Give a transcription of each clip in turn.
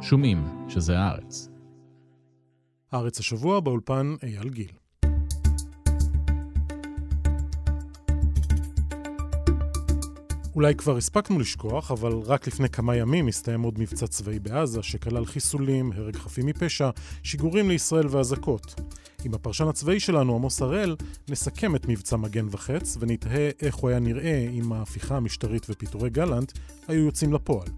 שומעים שזה הארץ. הארץ השבוע באולפן אייל גיל. אולי כבר הספקנו לשכוח, אבל רק לפני כמה ימים הסתיים עוד מבצע צבאי בעזה, שכלל חיסולים, הרג חפים מפשע, שיגורים לישראל ואזעקות. עם הפרשן הצבאי שלנו, עמוס הראל, נסכם את מבצע מגן וחץ, ונתהה איך הוא היה נראה אם ההפיכה המשטרית ופיטורי גלנט היו יוצאים לפועל.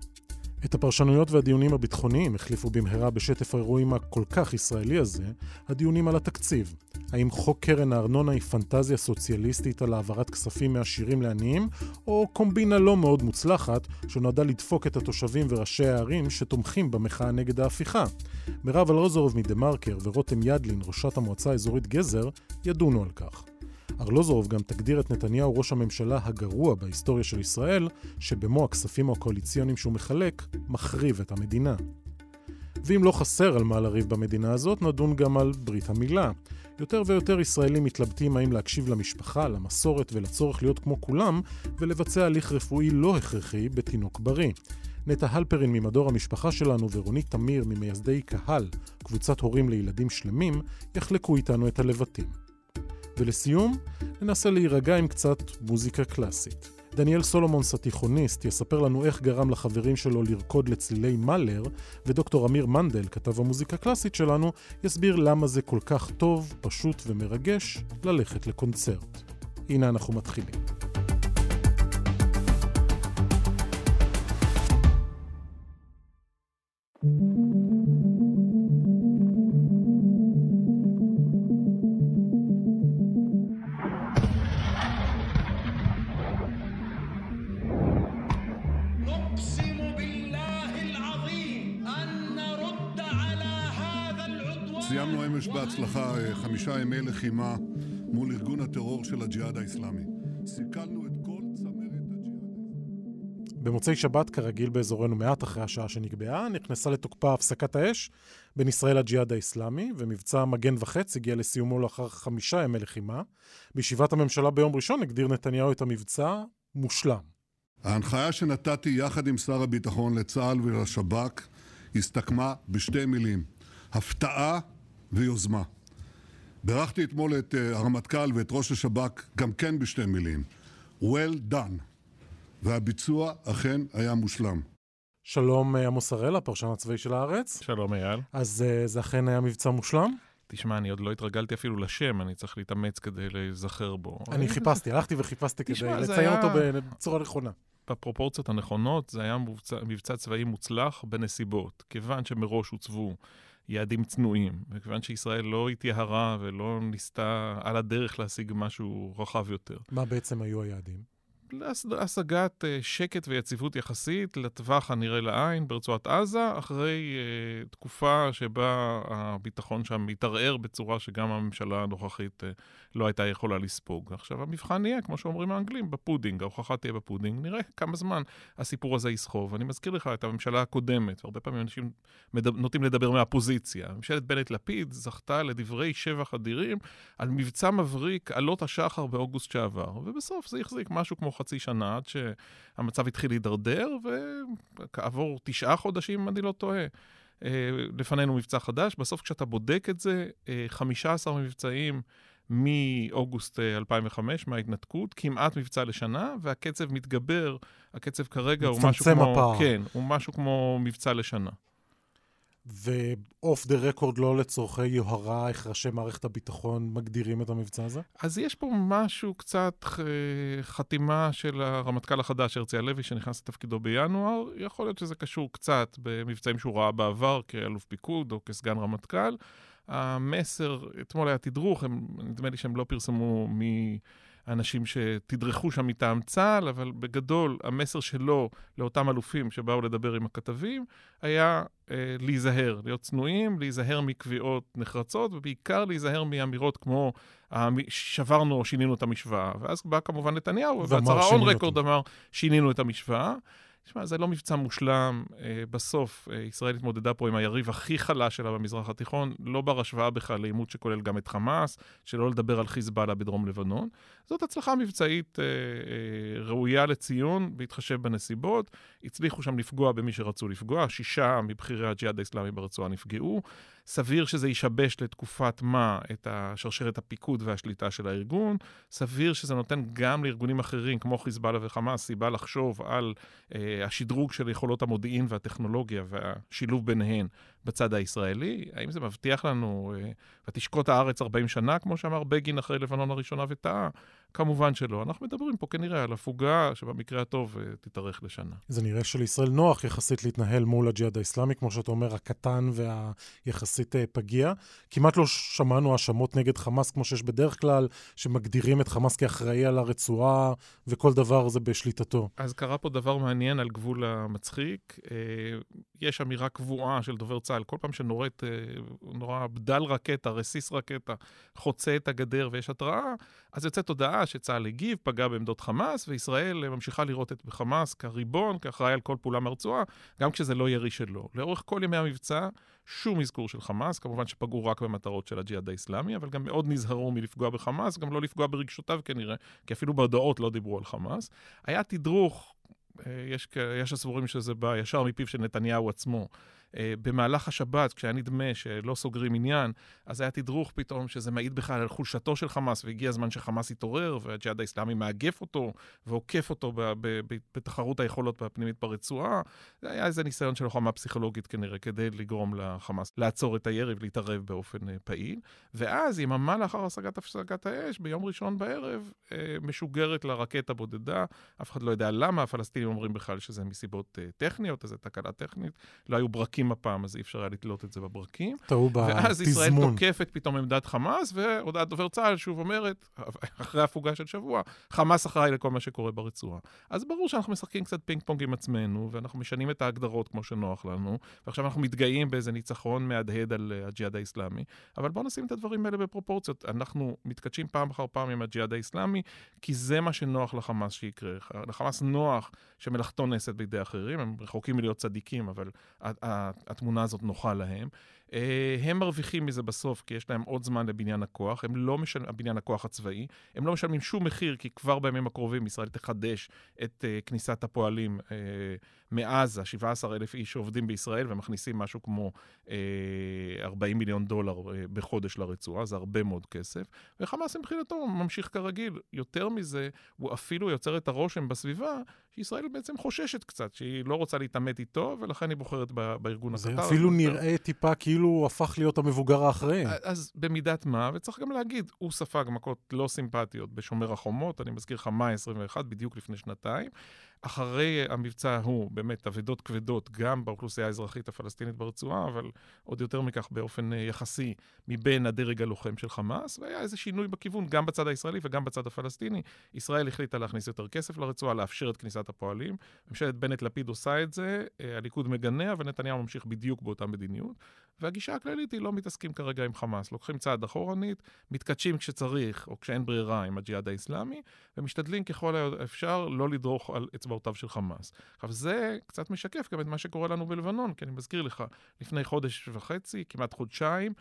את הפרשנויות והדיונים הביטחוניים החליפו במהרה בשטף האירועים הכל כך ישראלי הזה, הדיונים על התקציב. האם חוק קרן הארנונה היא פנטזיה סוציאליסטית על העברת כספים מעשירים לעניים, או קומבינה לא מאוד מוצלחת שנועדה לדפוק את התושבים וראשי הערים שתומכים במחאה נגד ההפיכה? מירב אלרוזורוב מדה מרקר ורותם ידלין, ראשת המועצה האזורית גזר, ידונו על כך. ארלוזורוב גם תגדיר את נתניהו ראש הממשלה הגרוע בהיסטוריה של ישראל, שבמו הכספים הקואליציוניים שהוא מחלק, מחריב את המדינה. ואם לא חסר על מה לריב במדינה הזאת, נדון גם על ברית המילה. יותר ויותר ישראלים מתלבטים האם להקשיב למשפחה, למסורת ולצורך להיות כמו כולם, ולבצע הליך רפואי לא הכרחי בתינוק בריא. נטע הלפרין ממדור המשפחה שלנו ורונית תמיר ממייסדי קהל, קבוצת הורים לילדים שלמים, יחלקו איתנו את הלבטים. ולסיום, ננסה להירגע עם קצת מוזיקה קלאסית. דניאל סולומונס התיכוניסט יספר לנו איך גרם לחברים שלו לרקוד לצלילי מאלר, ודוקטור אמיר מנדל, כתב המוזיקה הקלאסית שלנו, יסביר למה זה כל כך טוב, פשוט ומרגש ללכת לקונצרט. הנה אנחנו מתחילים. thank you סיימנו אמש בהצלחה אה, חמישה ימי לחימה מול ארגון הטרור של הג'יהאד האיסלאמי. סיכלנו את כל צמרת הג'יהאד. במוצאי שבת, כרגיל באזורנו מעט אחרי השעה שנקבעה, נכנסה לתוקפה הפסקת האש בין ישראל לג'יהאד האיסלאמי, ומבצע מגן וחץ הגיע לסיומו לאחר חמישה ימי לחימה. בישיבת הממשלה ביום ראשון הגדיר נתניהו את המבצע מושלם. ההנחיה שנתתי יחד עם שר הביטחון לצה"ל ולשב"כ הסתכמה בשתי מילים: הפתעה ויוזמה. בירכתי אתמול את אה, הרמטכ"ל ואת ראש השב"כ גם כן בשתי מילים: well done. והביצוע אכן היה מושלם. שלום אה, עמוס הראל, הפרשן הצבאי של הארץ. שלום אייל. אז אה, זה אכן היה מבצע מושלם? תשמע, אני עוד לא התרגלתי אפילו לשם, אני צריך להתאמץ כדי להיזכר בו. אני חיפשתי, הלכתי וחיפשתי כדי לציין היה- אותו בצורה נכונה. בפרופורציות הנכונות, זה היה מבצע, מבצע צבאי מוצלח בנסיבות. כיוון שמראש הוצבו יעדים צנועים, וכיוון שישראל לא התייהרה ולא ניסתה על הדרך להשיג משהו רחב יותר. מה בעצם היו היעדים? להש- להשגת אה, שקט ויציבות יחסית לטווח הנראה לעין ברצועת עזה, אחרי אה, תקופה שבה הביטחון שם התערער בצורה שגם הממשלה הנוכחית אה, לא הייתה יכולה לספוג. עכשיו, המבחן יהיה, כמו שאומרים האנגלים, בפודינג, ההוכחה תהיה בפודינג. נראה כמה זמן הסיפור הזה יסחוב. אני מזכיר לך את הממשלה הקודמת, הרבה פעמים אנשים נוטים לדבר מהפוזיציה. ממשלת בנט-לפיד זכתה לדברי שבח אדירים על מבצע מבריק עלות השחר באוגוסט שעבר, ובסוף זה החזיק משהו כמו חצי שנה עד שהמצב התחיל להידרדר, וכעבור תשעה חודשים, אם אני לא טועה, אה, לפנינו מבצע חדש. בסוף כשאתה בודק את זה, אה, 15 מבצעים מאוגוסט אה, 2005, מההתנתקות, כמעט מבצע לשנה, והקצב מתגבר, הקצב כרגע הוא משהו מצטמצם כמו... הפער. כן, הוא משהו כמו מבצע לשנה. ואוף דה רקורד לא לצורכי יוהרה, איך ראשי מערכת הביטחון מגדירים את המבצע הזה? אז יש פה משהו קצת אה, חתימה של הרמטכ"ל החדש, הרצי הלוי, שנכנס לתפקידו בינואר. יכול להיות שזה קשור קצת במבצעים שהוא ראה בעבר כאלוף פיקוד או כסגן רמטכ"ל. המסר, אתמול היה תדרוך, הם, נדמה לי שהם לא פרסמו מאנשים שתדרכו שם מטעם צה"ל, אבל בגדול המסר שלו לאותם אלופים שבאו לדבר עם הכתבים היה אה, להיזהר, להיות צנועים, להיזהר מקביעות נחרצות, ובעיקר להיזהר מאמירות כמו "המ- שברנו או שינינו את המשוואה. ואז בא כמובן נתניהו, והצהרה און "שינינו רקורד אמר, שינינו את המשוואה. תשמע, זה לא מבצע מושלם. אה, בסוף, אה, ישראל התמודדה פה עם היריב הכי חלש שלה במזרח התיכון, לא בר השוואה בכלל לעימות שכולל גם את חמאס, שלא לדבר על חיזבאללה בדרום לבנון. זאת הצלחה מבצעית אה, ראויה לציון, בהתחשב בנסיבות. הצליחו שם לפגוע במי שרצו לפגוע, שישה מבכירי הג'יהאד האסלאמי ברצועה נפגעו. סביר שזה ישבש לתקופת מה את השרשרת הפיקוד והשליטה של הארגון. סביר שזה נותן גם לארגונים אחרים, כמו חיזבאללה וחמאס, סיבה לחשוב על אה, השדרוג של יכולות המודיעין והטכנולוגיה והשילוב ביניהן בצד הישראלי. האם זה מבטיח לנו, אה, ותשקוט הארץ 40 שנה, כמו שאמר בגין אחרי לבנון הראשונה וטעה? כמובן שלא. אנחנו מדברים פה כנראה על הפוגה שבמקרה הטוב אה, תתארך לשנה. זה נראה שלישראל נוח יחסית להתנהל מול הג'יהאד האסלאמי, כמו שאתה אומר, הקטן והיחסית אה, פגיע. כמעט לא שמענו האשמות נגד חמאס כמו שיש בדרך כלל, שמגדירים את חמאס כאחראי על הרצועה, וכל דבר זה בשליטתו. אז קרה פה דבר מעניין על גבול המצחיק. אה, יש אמירה קבועה של דובר צה"ל, כל פעם שנורית, נורא בדל רקטה, רסיס רקטה, חוצה את הגדר ויש התראה, אז יוצאת הודעה שצה"ל הגיב, פגע בעמדות חמאס, וישראל ממשיכה לראות את חמאס כריבון, כאחראי על כל פעולה מהרצועה, גם כשזה לא ירי שלו. לאורך כל ימי המבצע, שום אזכור של חמאס, כמובן שפגעו רק במטרות של הג'יהאד האיסלאמי, אבל גם מאוד נזהרו מלפגוע בחמאס, גם לא לפגוע ברגשותיו כנראה, כי אפילו בהודעות לא דיברו על חמאס. היה תדרוך, אה, יש, יש הסבורים שזה בא ישר מפיו של נתניהו עצמו. אה, במהלך השבת, כשהיה נדמה שלא סוגרים עניין, אז היה תדרוך פתאום שזה מעיד בכלל על חולשתו של חמאס, והגיע הזמן שחמאס יתעורר, והג'יהאד האיסלאמי מאגף אותו ועוקף אותו בתחרות היכולות הפנימית ברצועה. זה היה איזה ניסיון של לוחמה פסיכולוגית כנראה, כדי לגרום לחמאס לעצור את הירי ולהתערב באופן אה, פעיל. ואז, יממה לאחר השגת הפסקת האש, ביום ראשון בערב, אה, משוגרת לה רקטה בודדה. אף אחד לא יודע למה, הפלסטינים אומרים בכלל שזה מסיבות טכניות, איזו תקלה טכנית. לא היו ברקים. ברקים הפעם, אז אי אפשר היה לתלות את זה בברקים. טעו בתזמון. ואז ישראל תוקפת פתאום עמדת חמאס, והודעת דובר צה"ל שוב אומרת, אחרי הפוגה של שבוע, חמאס אחראי לכל מה שקורה ברצועה. אז ברור שאנחנו משחקים קצת פינג פונג עם עצמנו, ואנחנו משנים את ההגדרות כמו שנוח לנו, ועכשיו אנחנו מתגאים באיזה ניצחון מהדהד על אה, הג'יהאד האיסלאמי, אבל בואו נשים את הדברים האלה בפרופורציות. אנחנו מתכתשים פעם אחר פעם עם הג'יהאד האיסלאמי, כי זה מה שנוח לחמאס שיקרה. לחמאס נוח שמלאכתו נעשית בידי אחרים, הם רחוקים מלהיות צדיקים, אבל התמונה הזאת נוחה להם. אה, הם מרוויחים מזה בסוף, כי יש להם עוד זמן לבניין הכוח, הם לא משלמים, הבניין הכוח הצבאי, הם לא משלמים שום מחיר, כי כבר בימים הקרובים ישראל תחדש את uh, כניסת הפועלים uh, מעזה, 17 אלף איש שעובדים בישראל ומכניסים משהו כמו uh, 40 מיליון דולר uh, בחודש לרצועה, זה הרבה מאוד כסף, וחמאס מבחינתו ממשיך כרגיל. יותר מזה, הוא אפילו יוצר את הרושם בסביבה שישראל בעצם חוששת קצת, שהיא לא רוצה להתעמת איתו, ולכן היא בוחרת בארגון הקטר. זה אפילו נראה טיפה כאילו הוא הפך להיות המבוגר האחראי. אז במידת מה, וצריך גם להגיד, הוא ספג מכות לא סימפטיות בשומר החומות, אני מזכיר לך, מאי 21, בדיוק לפני שנתיים. אחרי המבצע ההוא, באמת, אבדות כבדות, גם באוכלוסייה האזרחית הפלסטינית ברצועה, אבל עוד יותר מכך באופן אה, יחסי מבין הדרג הלוחם של חמאס, והיה איזה שינוי בכיוון, גם בצד הישראלי וגם בצד הפלסטיני. ישראל החליטה להכניס יותר כסף לרצועה, לאפשר את כניסת הפועלים. ממשלת בנט-לפיד עושה את זה, אה, הליכוד מגנה, אבל נתניהו ממשיך בדיוק באותה מדיניות. והגישה הכללית היא לא מתעסקים כרגע עם חמאס. לוקחים צעד אחורנית, מתכתשים כשצריך, או כשאין ברירה עם הג'יהאד האיסלאמי, ומשתדלים ככל האפשר לא לדרוך על אצבעותיו של חמאס. עכשיו, זה קצת משקף גם את מה שקורה לנו בלבנון, כי אני מזכיר לך, לפני חודש וחצי, כמעט חודשיים,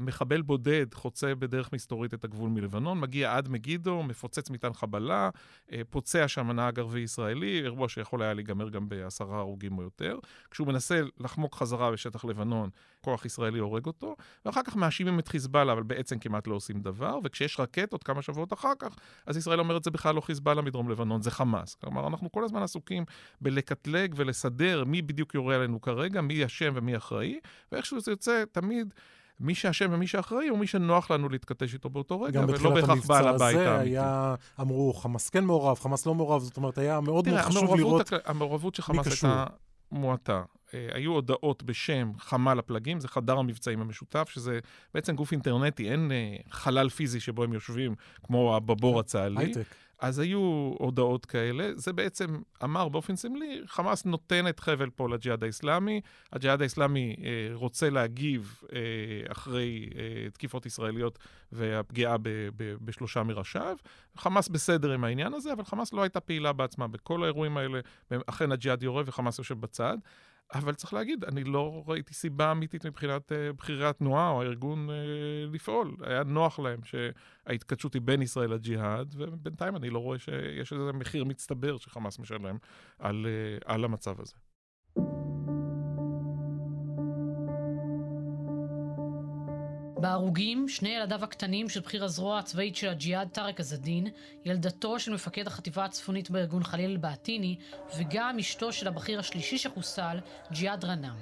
מחבל בודד חוצה בדרך מסתורית את הגבול מלבנון, מגיע עד מגידו, מפוצץ מטען חבלה, אה, פוצע שם נהג ערבי ישראלי, אירוע שיכול היה להיגמר גם בעשרה הרוגים או יותר. כשהוא מנסה לחמוק חזרה בשטח לבנון, כוח ישראלי הורג אותו, ואחר כך מאשימים את חיזבאללה, אבל בעצם כמעט לא עושים דבר, וכשיש רקטות כמה שבועות אחר כך, אז ישראל אומרת זה בכלל לא חיזבאללה מדרום לבנון, זה חמאס. כלומר, אנחנו כל הזמן עסוקים בלקטלג ולסדר מי בדיוק יורה עלינו כרגע, מי אשם ומי אחראי, ואיכשהו זה יוצא תמיד... מי שאשם ומי שאחראי הוא מי שנוח לנו להתכתש איתו באותו רגע, ולא בהכרח בעל הבית האמיתי. גם בתחילת המבצע הזה היה, אמרו, חמאס כן מעורב, חמאס לא מעורב, זאת אומרת, היה מאוד מאוד חשוב לראות תראה, המעורבות של חמאס הייתה מועטה. אה, היו הודעות בשם חמ"ל הפלגים, זה חדר המבצעים המשותף, שזה בעצם גוף אינטרנטי, אין אה, חלל פיזי שבו הם יושבים, כמו בבור הצה"לי. הייטק. אז היו הודעות כאלה. זה בעצם אמר באופן סמלי, חמאס נותן את חבל פה לג'יהאד האסלאמי. הג'יהאד האסלאמי אה, רוצה להגיב אה, אחרי אה, תקיפות ישראליות והפגיעה ב, ב, בשלושה מראשיו. חמאס בסדר עם העניין הזה, אבל חמאס לא הייתה פעילה בעצמה בכל האירועים האלה. אכן הג'יהאד יורה וחמאס יושב בצד. אבל צריך להגיד, אני לא ראיתי סיבה אמיתית מבחינת uh, בכירי התנועה או הארגון uh, לפעול. היה נוח להם שההתכתשות היא בין ישראל לג'יהאד, ובינתיים אני לא רואה שיש איזה מחיר מצטבר שחמאס משלם על, uh, על המצב הזה. בהרוגים, שני ילדיו הקטנים של בכיר הזרוע הצבאית של הג'יהאד טארק א-זדין, ילדתו של מפקד החטיבה הצפונית בארגון חליל אל-בעטיני, וגם אשתו של הבכיר השלישי שחוסל, ג'יהאד רנאם.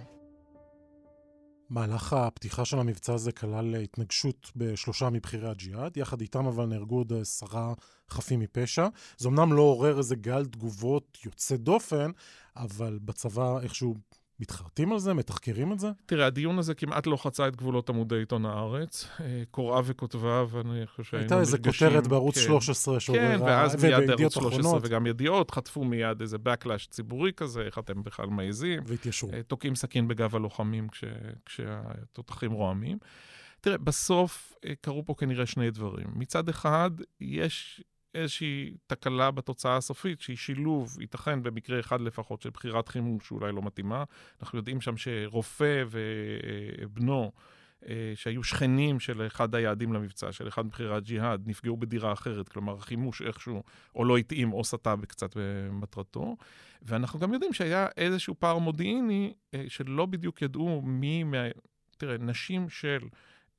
מהלך הפתיחה של המבצע הזה כלל התנגשות בשלושה מבכירי הג'יהאד, יחד איתם אבל נהרגו עוד עשרה חפים מפשע. זה אמנם לא עורר איזה גל תגובות יוצא דופן, אבל בצבא איכשהו מתחרטים על זה? מתחקרים את זה? תראה, הדיון הזה כמעט לא חצה את גבולות עמודי עיתון הארץ. אה, קוראיו וכותביו, אני חושב שהיינו נרגשים. הייתה איזה כותרת בערוץ כן, 13 שעוררה, כן, ואז מיד ערוץ 13 וגם ידיעות, חטפו מיד איזה backlash ציבורי כזה, איך אתם בכלל מעזים. והתיישרו. אה, תוקעים סכין בגב הלוחמים כש, כשהתותחים רועמים. תראה, בסוף אה, קרו פה כנראה שני דברים. מצד אחד, יש איזושהי תקלה בתוצאה הסופית, שהיא שילוב, ייתכן במקרה אחד לפחות, של בחירת חימוש שאולי לא מתאימה. אנחנו יודעים שם שרופא ובנו, אה, שהיו שכנים של אחד היעדים למבצע, של אחד מבחירי הג'יהאד, נפגעו בדירה אחרת, כלומר החימוש איכשהו או לא התאים או סטה קצת במטרתו. ואנחנו גם יודעים שהיה איזשהו פער מודיעיני אה, שלא בדיוק ידעו מי, מה... תראה, נשים של...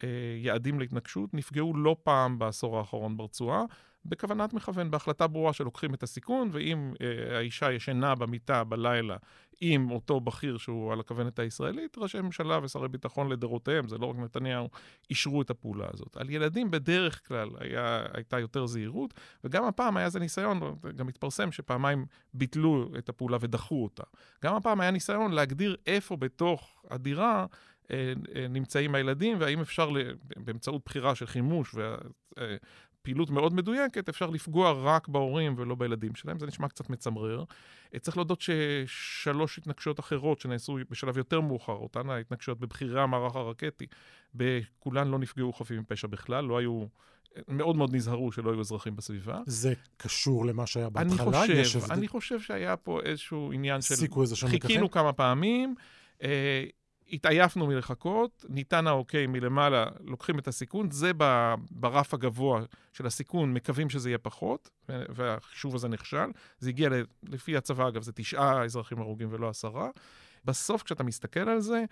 אה, יעדים להתנגשות נפגעו לא פעם בעשור האחרון ברצועה, בכוונת מכוון, בהחלטה ברורה שלוקחים את הסיכון, ואם אה, האישה ישנה במיטה בלילה עם אותו בכיר שהוא על הכוונת הישראלית, ראשי ממשלה ושרי ביטחון לדורותיהם, זה לא רק נתניהו, אישרו את הפעולה הזאת. על ילדים בדרך כלל היה, הייתה יותר זהירות, וגם הפעם היה איזה ניסיון, גם התפרסם שפעמיים ביטלו את הפעולה ודחו אותה. גם הפעם היה ניסיון להגדיר איפה בתוך הדירה אה, אה, נמצאים הילדים, והאם אפשר באמצעות בחירה של חימוש פעילות מאוד מדויקת, אפשר לפגוע רק בהורים ולא בילדים שלהם. זה נשמע קצת מצמרר. אה, צריך להודות ששלוש התנגשויות אחרות שנעשו בשלב יותר מאוחר, אותן ההתנגשויות בבכירי המערך הרקטי, בכולן לא נפגעו חפים מפשע בכלל, לא היו... מאוד מאוד נזהרו שלא היו אזרחים בסביבה. זה קשור למה שהיה בהתחלה? אני חושב, אני חושב שהיה פה איזשהו עניין של... סיכו איזה שם חיכינו כמה פעמים. אה, התעייפנו מלחכות, ניתן האוקיי מלמעלה, לוקחים את הסיכון, זה ברף הגבוה של הסיכון, מקווים שזה יהיה פחות, והחישוב הזה נכשל. זה הגיע, לפי הצבא אגב, זה תשעה אזרחים הרוגים ולא עשרה. בסוף, כשאתה מסתכל על זה,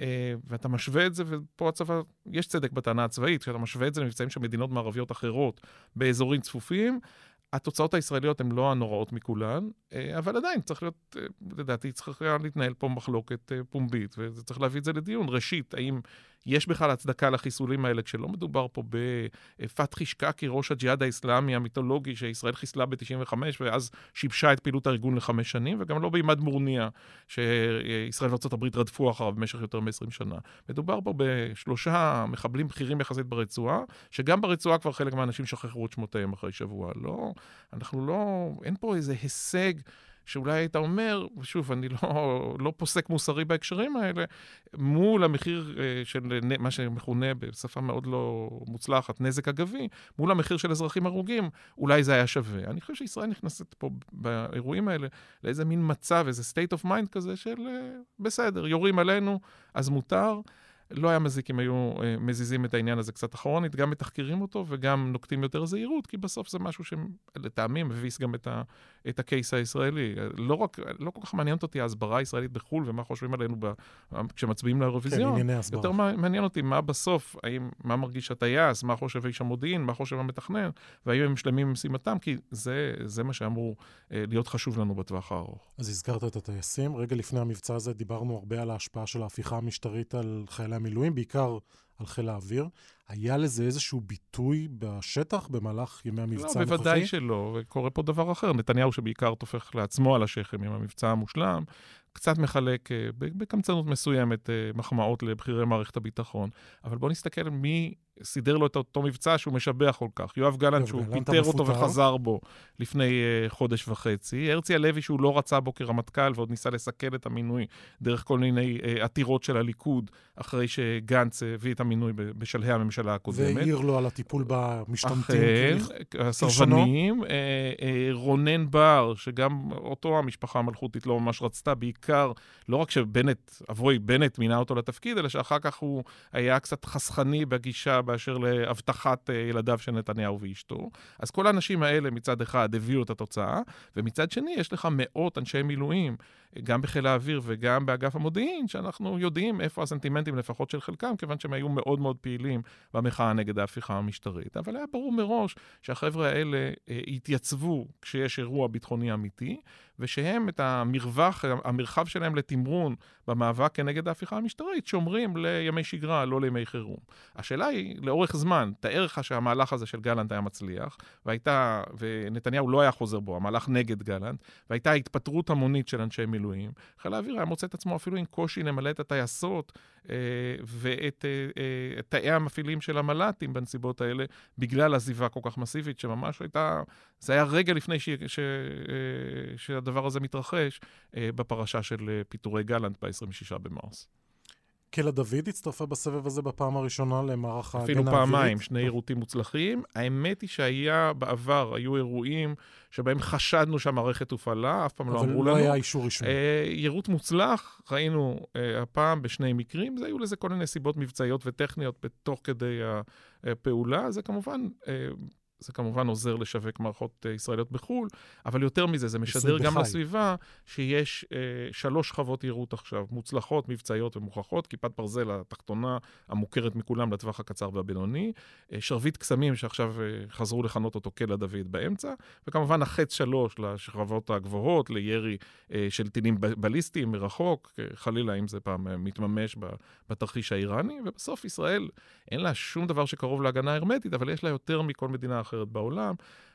אה, ואתה משווה את זה, ופה הצבא, יש צדק בטענה הצבאית, כשאתה משווה את זה למבצעים של מדינות מערביות אחרות באזורים צפופים, התוצאות הישראליות הן לא הנוראות מכולן, אה, אבל עדיין צריך להיות, אה, לדעתי, צריכה להתנהל פה מחלוקת אה, פומבית, וצריך להביא את זה לדיון. ראשית, האם יש בכלל הצדקה לחיסולים האלה, כשלא מדובר פה בפתחי שקקי, ראש הג'יהאד האסלאמי המיתולוגי, שישראל חיסלה ב-95, ואז שיבשה את פעילות הארגון לחמש שנים, וגם לא בעימד מורניה, שישראל וארה"ב רדפו אחריו במשך יותר מ-20 שנה. מדובר פה בשלושה מחבלים בכירים יחסית ברצועה, שגם ברצועה כבר חלק מהאנשים שכחו את שמותיהם אחרי שבוע. לא, אנחנו לא, אין פה איזה הישג. שאולי היית אומר, ושוב, אני לא, לא פוסק מוסרי בהקשרים האלה, מול המחיר אה, של מה שמכונה בשפה מאוד לא מוצלחת, נזק אגבי, מול המחיר של אזרחים הרוגים, אולי זה היה שווה. אני חושב שישראל נכנסת פה באירועים האלה לאיזה מין מצב, איזה state of mind כזה של אה, בסדר, יורים עלינו, אז מותר. לא היה מזיק אם היו אה, מזיזים את העניין הזה קצת אחרונית, גם מתחקרים אותו וגם נוקטים יותר זהירות, כי בסוף זה משהו שלטעמי מביס גם את, ה, את הקייס הישראלי. לא רק, לא כל כך מעניינת אותי ההסברה הישראלית בחו"ל ומה חושבים עלינו ב, כשמצביעים לאירוויזיון. כן. יותר מעניין אותי מה בסוף, האם, מה מרגיש הטייס, מה חושב איש המודיעין, מה חושב המתכנן, והאם הם שלמים עם משימתם, כי זה, זה מה שאמור אה, להיות חשוב לנו בטווח הארוך. אז הזכרת את הטייסים. רגע לפני המבצע הזה דיברנו הרבה על ההשפעה של ההפיכה המשטרית על חיילי המילואים, בעיקר על חיל האוויר. היה לזה איזשהו ביטוי בשטח במהלך ימי המבצע לא, הנוכחי? בוודאי שלא, וקורה פה דבר אחר. נתניהו, שבעיקר טופח לעצמו על השכם עם המבצע המושלם, קצת מחלק אה, בקמצנות מסוימת אה, מחמאות לבכירי מערכת הביטחון. אבל בואו נסתכל מי סידר לו את אותו מבצע שהוא משבח כל כך. יואב גלנט, שהוא פיטר אותו. וחזר בו לפני uh, חודש וחצי. הרצי הלוי, שהוא לא רצה בו כרמטכ"ל ועוד ניסה לסכל את המינוי דרך כל מיני עתירות של הליכוד, אחרי שגנץ אה, הביא את המינוי בשלהי הממשלה הקודמת. והעיר לו על הטיפול במשתמטים. אכן, כלכ- הסרבנים, אה, אה, רונן בר, שגם אותו המשפחה המלכותית לא ממש רצתה, בעיקר, לא רק שבנט, אבוי, בנט מינה אותו לתפקיד, אלא שאחר כך הוא היה קצת חסכני בגישה באשר לאבטחת אה, ילדיו של נתניהו ואשתו. אז כל האנשים האלה מצד אחד הביאו את התוצאה, ומצד שני יש לך מאות אנשי מילואים, גם בחיל האוויר וגם באגף המודיעין, שאנחנו יודעים איפה הסנטימנטים לפחות של חלקם, כיוון שהם היו מאוד מאוד פעילים במחאה נגד ההפיכה המשטרית. אבל היה ברור מראש שהחבר'ה האלה אה, יתייצבו כשיש אירוע ביטחוני אמיתי, ושהם את המרווח, המרחב שלהם לתמרון במאבק כנגד ההפיכה המשטרית, שומרים לימי שגרה, לא לימי חירום. השאלה היא, לאורך זמן, תאר לך שהמהלך הזה של גלנט היה מצליח, והייתה, ונתניהו לא היה חוזר בו, המהלך נגד גלנט, והייתה התפטרות המונית של אנשי מילואים, חיל האוויר היה מוצא את עצמו אפילו עם קושי למלא את הטייסות אה, ואת אה, אה, תאי המפעילים של המל"טים בנסיבות האלה, בגלל עזיבה כל כך מסיבית, שממש הייתה, זה היה רגע לפני ש, ש, אה, שהדבר הזה מתרחש, אה, בפרשה של אה, פיטורי גלנט ב-26 במרס. קלע דוד הצטרפה בסבב הזה בפעם הראשונה למערך ההגנה אפילו האווירית. פעמיים, שני עירותים מוצלחים. האמת היא שהיה בעבר, היו אירועים שבהם חשדנו שהמערכת הופעלה, אף פעם לא אבל אמרו לא לנו. היה אישור רשמי. אה, יירוט מוצלח, ראינו אה, הפעם בשני מקרים, זה היו לזה כל מיני סיבות מבצעיות וטכניות בתוך כדי הפעולה. זה כמובן... אה, זה כמובן עוזר לשווק מערכות אה, ישראליות בחו"ל, אבל יותר מזה, זה משדר גם בחי. לסביבה שיש אה, שלוש שכבות יירוט עכשיו, מוצלחות, מבצעיות ומוכחות, כיפת ברזל התחתונה, המוכרת מכולם לטווח הקצר והבינוני, אה, שרביט קסמים שעכשיו אה, חזרו לכנות אותו קלע דוד באמצע, וכמובן החץ שלוש לשכבות הגבוהות, לירי אה, של טילים בליסטיים מרחוק, אה, חלילה אם זה פעם אה, מתממש ב- בתרחיש האיראני, ובסוף ישראל אין לה שום דבר שקרוב להגנה הרמטית, אבל יש לה יותר מכל מדינה אחרת בעולם.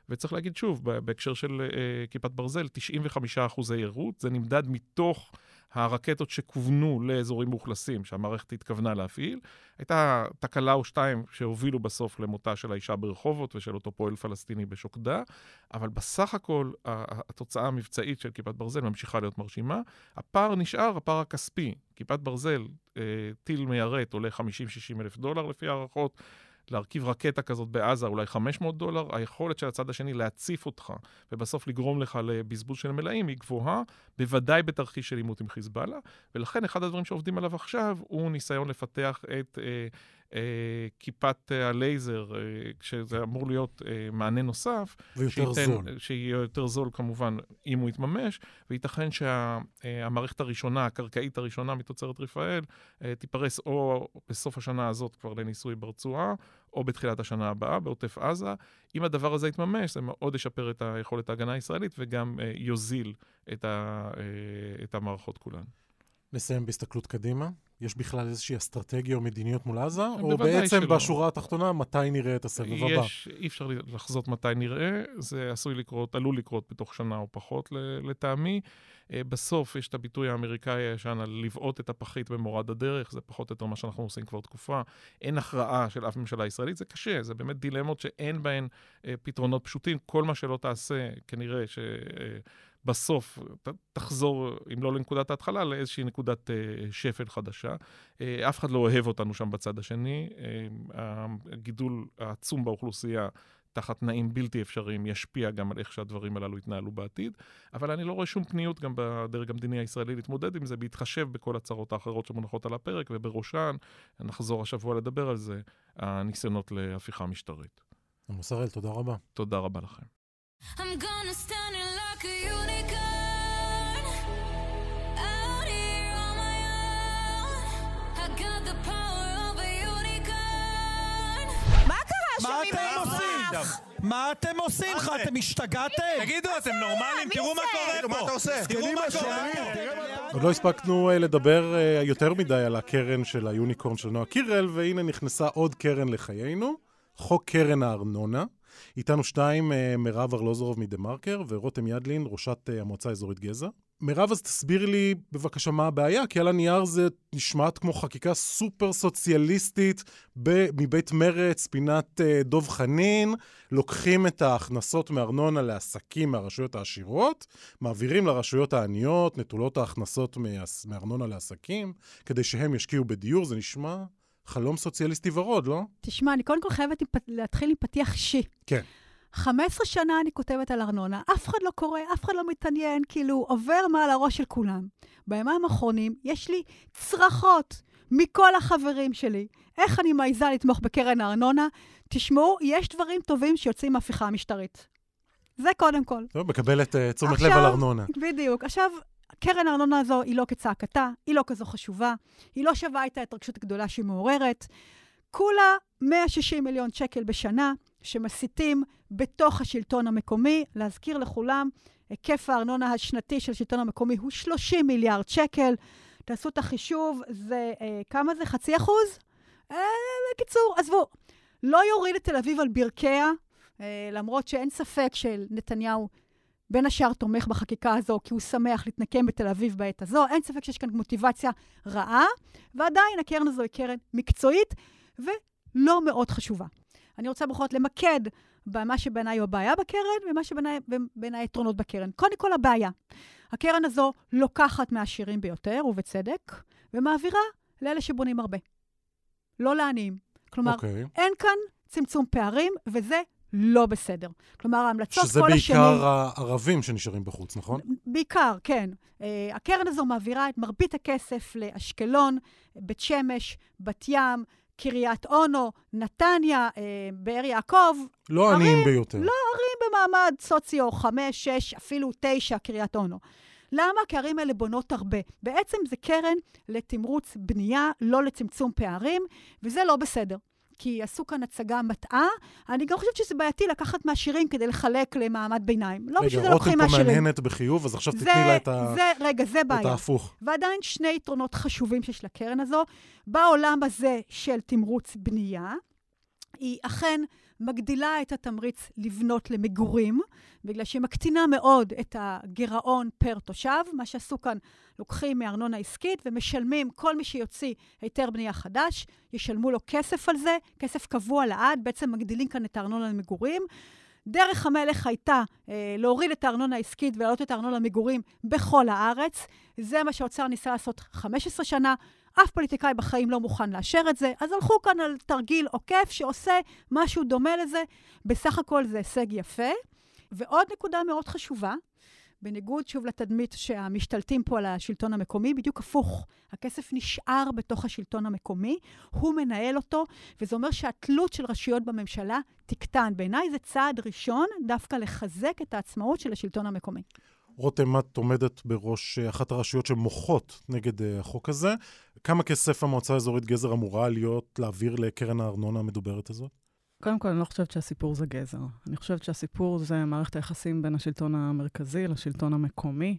וצריך להגיד שוב, בהקשר של אה, כיפת ברזל, 95 אחוזי יירוט, זה נמדד מתוך הרקטות שכוונו לאזורים מאוכלסים, שהמערכת התכוונה להפעיל. הייתה תקלה או שתיים שהובילו בסוף למותה של האישה ברחובות ושל אותו פועל פלסטיני בשוקדה, אבל בסך הכל התוצאה המבצעית של כיפת ברזל ממשיכה להיות מרשימה. הפער נשאר, הפער הכספי. כיפת ברזל, אה, טיל מיירט עולה 50-60 אלף דולר לפי הערכות. להרכיב רקטה כזאת בעזה אולי 500 דולר, היכולת של הצד השני להציף אותך ובסוף לגרום לך לבזבוז של מלאים היא גבוהה, בוודאי בתרחיש של עימות עם חיזבאללה, ולכן אחד הדברים שעובדים עליו עכשיו הוא ניסיון לפתח את אה, כיפת אה, הלייזר, אה, שזה אמור להיות אה, מענה נוסף. ויותר שייתן- זול. שיהיה יותר זול כמובן, אם הוא יתממש, וייתכן שהמערכת הראשונה, הקרקעית הראשונה מתוצרת רפאל, אה, תיפרס או בסוף השנה הזאת כבר לניסוי ברצועה, או בתחילת השנה הבאה, בעוטף עזה. אם הדבר הזה יתממש, זה מאוד ישפר את היכולת ההגנה הישראלית וגם אה, יוזיל את, ה, אה, את המערכות כולן. נסיים בהסתכלות קדימה. יש בכלל איזושהי אסטרטגיה או מדיניות מול עזה? או בעצם שלא. בשורה התחתונה, מתי נראה את הסבב הבא? יש, אי אפשר לחזות מתי נראה, זה עשוי לקרות, עלול לקרות בתוך שנה או פחות לטעמי. אה, בסוף יש את הביטוי האמריקאי הישן על לבעוט את הפחית במורד הדרך, זה פחות או יותר מה שאנחנו עושים כבר תקופה. אין הכרעה של אף ממשלה ישראלית, זה קשה, זה באמת דילמות שאין בהן אה, פתרונות פשוטים. כל מה שלא תעשה, כנראה ש... אה, בסוף ת, תחזור, אם לא לנקודת ההתחלה, לאיזושהי נקודת אה, שפל חדשה. אה, אף אחד לא אוהב אותנו שם בצד השני. אה, הגידול העצום באוכלוסייה תחת תנאים בלתי אפשריים ישפיע גם על איך שהדברים הללו יתנהלו בעתיד, אבל אני לא רואה שום פניות גם בדרג המדיני הישראלי להתמודד עם זה, בהתחשב בכל הצרות האחרות שמונחות על הפרק, ובראשן, נחזור השבוע לדבר על זה, הניסיונות להפיכה משטרית. עמוס הראל, תודה רבה. תודה רבה לכם. I'm gonna stand in like a מה אתם? עושים? מה אתם עושים לך? אתם השתגעתם? תגידו, אתם נורמלים? תראו מה? קורה פה. מה אתה עושה? תראו מה קורה פה. אתה עוד לא הספקנו אה, לדבר אה, יותר מדי על הקרן של היוניקורן של נועה קירל, והנה נכנסה עוד קרן לחיינו, חוק קרן הארנונה. איתנו שתיים, אה, מירב ארלוזורוב מדה מרקר ורותם ידלין, ראשת המועצה האזורית גזע. מירב, אז תסבירי לי בבקשה מה הבעיה, כי על הנייר זה נשמעת כמו חקיקה סופר סוציאליסטית ב- מבית מרץ, פינת אה, דוב חנין, לוקחים את ההכנסות מארנונה לעסקים מהרשויות העשירות, מעבירים לרשויות העניות, נטולות ההכנסות מה- מארנונה לעסקים, כדי שהם ישקיעו בדיור, זה נשמע חלום סוציאליסטי ורוד, לא? תשמע, אני קודם כל חייבת להתחיל עם פתיח אישי. כן. 15 שנה אני כותבת על ארנונה, אף אחד לא קורא, אף אחד לא מתעניין, כאילו, עובר מעל הראש של כולם. ביומיים האחרונים יש לי צרחות מכל החברים שלי. איך אני מעיזה לתמוך בקרן הארנונה? תשמעו, יש דברים טובים שיוצאים מההפיכה המשטרית. זה קודם כל. טוב, מקבלת uh, תשומת לב על ארנונה. בדיוק. עכשיו, קרן הארנונה הזו היא לא כצעקתה, היא לא כזו חשובה, היא לא שווה את ההתרגשות הגדולה שהיא מעוררת. כולה 160 מיליון שקל בשנה שמסיתים בתוך השלטון המקומי. להזכיר לכולם, היקף הארנונה השנתי של השלטון המקומי הוא 30 מיליארד שקל. תעשו את החישוב, זה, אה, כמה זה? חצי אחוז? אה, בקיצור, עזבו. לא יוריד את תל אביב על ברכיה, אה, למרות שאין ספק שנתניהו בין השאר תומך בחקיקה הזו, כי הוא שמח להתנקם בתל אביב בעת הזו. אין ספק שיש כאן מוטיבציה רעה, ועדיין הקרן הזו היא קרן מקצועית ולא מאוד חשובה. אני רוצה בכל זאת למקד במה שבעיניי הוא הבעיה בקרן, ומה שבעיניי היתרונות בקרן. קודם כל, הבעיה. הקרן הזו לוקחת מהעשירים ביותר, ובצדק, ומעבירה לאלה שבונים הרבה. לא לעניים. כלומר, אוקיי. אין כאן צמצום פערים, וזה לא בסדר. כלומר, ההמלצות שזה כל השנים... בעיקר הערבים שנשארים בחוץ, נכון? בעיקר, כן. Uh, הקרן הזו מעבירה את מרבית הכסף לאשקלון, בית שמש, בת ים, קריית אונו, נתניה, uh, באר יעקב. לא ערים- עניים ביותר. לא ערים במעמד סוציו 5, 6, אפילו 9, קריית אונו. למה? כי הערים האלה בונות הרבה. בעצם זה קרן לתמרוץ בנייה, לא לצמצום פערים, וזה לא בסדר. כי עשו כאן הצגה מטעה. אני גם חושבת שזה בעייתי לקחת מהשירים כדי לחלק למעמד ביניים. לא בשביל רגע, זה רותם לוקחים פה מהשירים. מהנהנת בחיוב, אז עכשיו זה, תתני לה את ה- זה, רגע, זה את בעיה. ההפוך. ועדיין שני יתרונות חשובים שיש לקרן הזו. בעולם הזה של תמרוץ בנייה, היא אכן מגדילה את התמריץ לבנות למגורים, בגלל שהיא מקטינה מאוד את הגירעון פר תושב. מה שעשו כאן, לוקחים מארנונה עסקית ומשלמים, כל מי שיוציא היתר בנייה חדש, ישלמו לו כסף על זה, כסף קבוע לעד, בעצם מגדילים כאן את הארנונה למגורים. דרך המלך הייתה אה, להוריד את הארנונה העסקית ולהעלות את הארנונה למגורים בכל הארץ. זה מה שהאוצר ניסה לעשות 15 שנה. אף פוליטיקאי בחיים לא מוכן לאשר את זה, אז הלכו כאן על תרגיל עוקף שעושה משהו דומה לזה. בסך הכל זה הישג יפה. ועוד נקודה מאוד חשובה, בניגוד שוב לתדמית שהמשתלטים פה על השלטון המקומי, בדיוק הפוך. הכסף נשאר בתוך השלטון המקומי, הוא מנהל אותו, וזה אומר שהתלות של רשויות בממשלה תקטן. בעיניי זה צעד ראשון דווקא לחזק את העצמאות של השלטון המקומי. רותם, את עומדת בראש אה, אחת הרשויות שמוחות נגד אה, החוק הזה. כמה כסף המועצה האזורית גזר אמורה להיות להעביר לקרן הארנונה המדוברת הזאת? קודם כל, אני לא חושבת שהסיפור זה גזר. אני חושבת שהסיפור זה מערכת היחסים בין השלטון המרכזי לשלטון המקומי.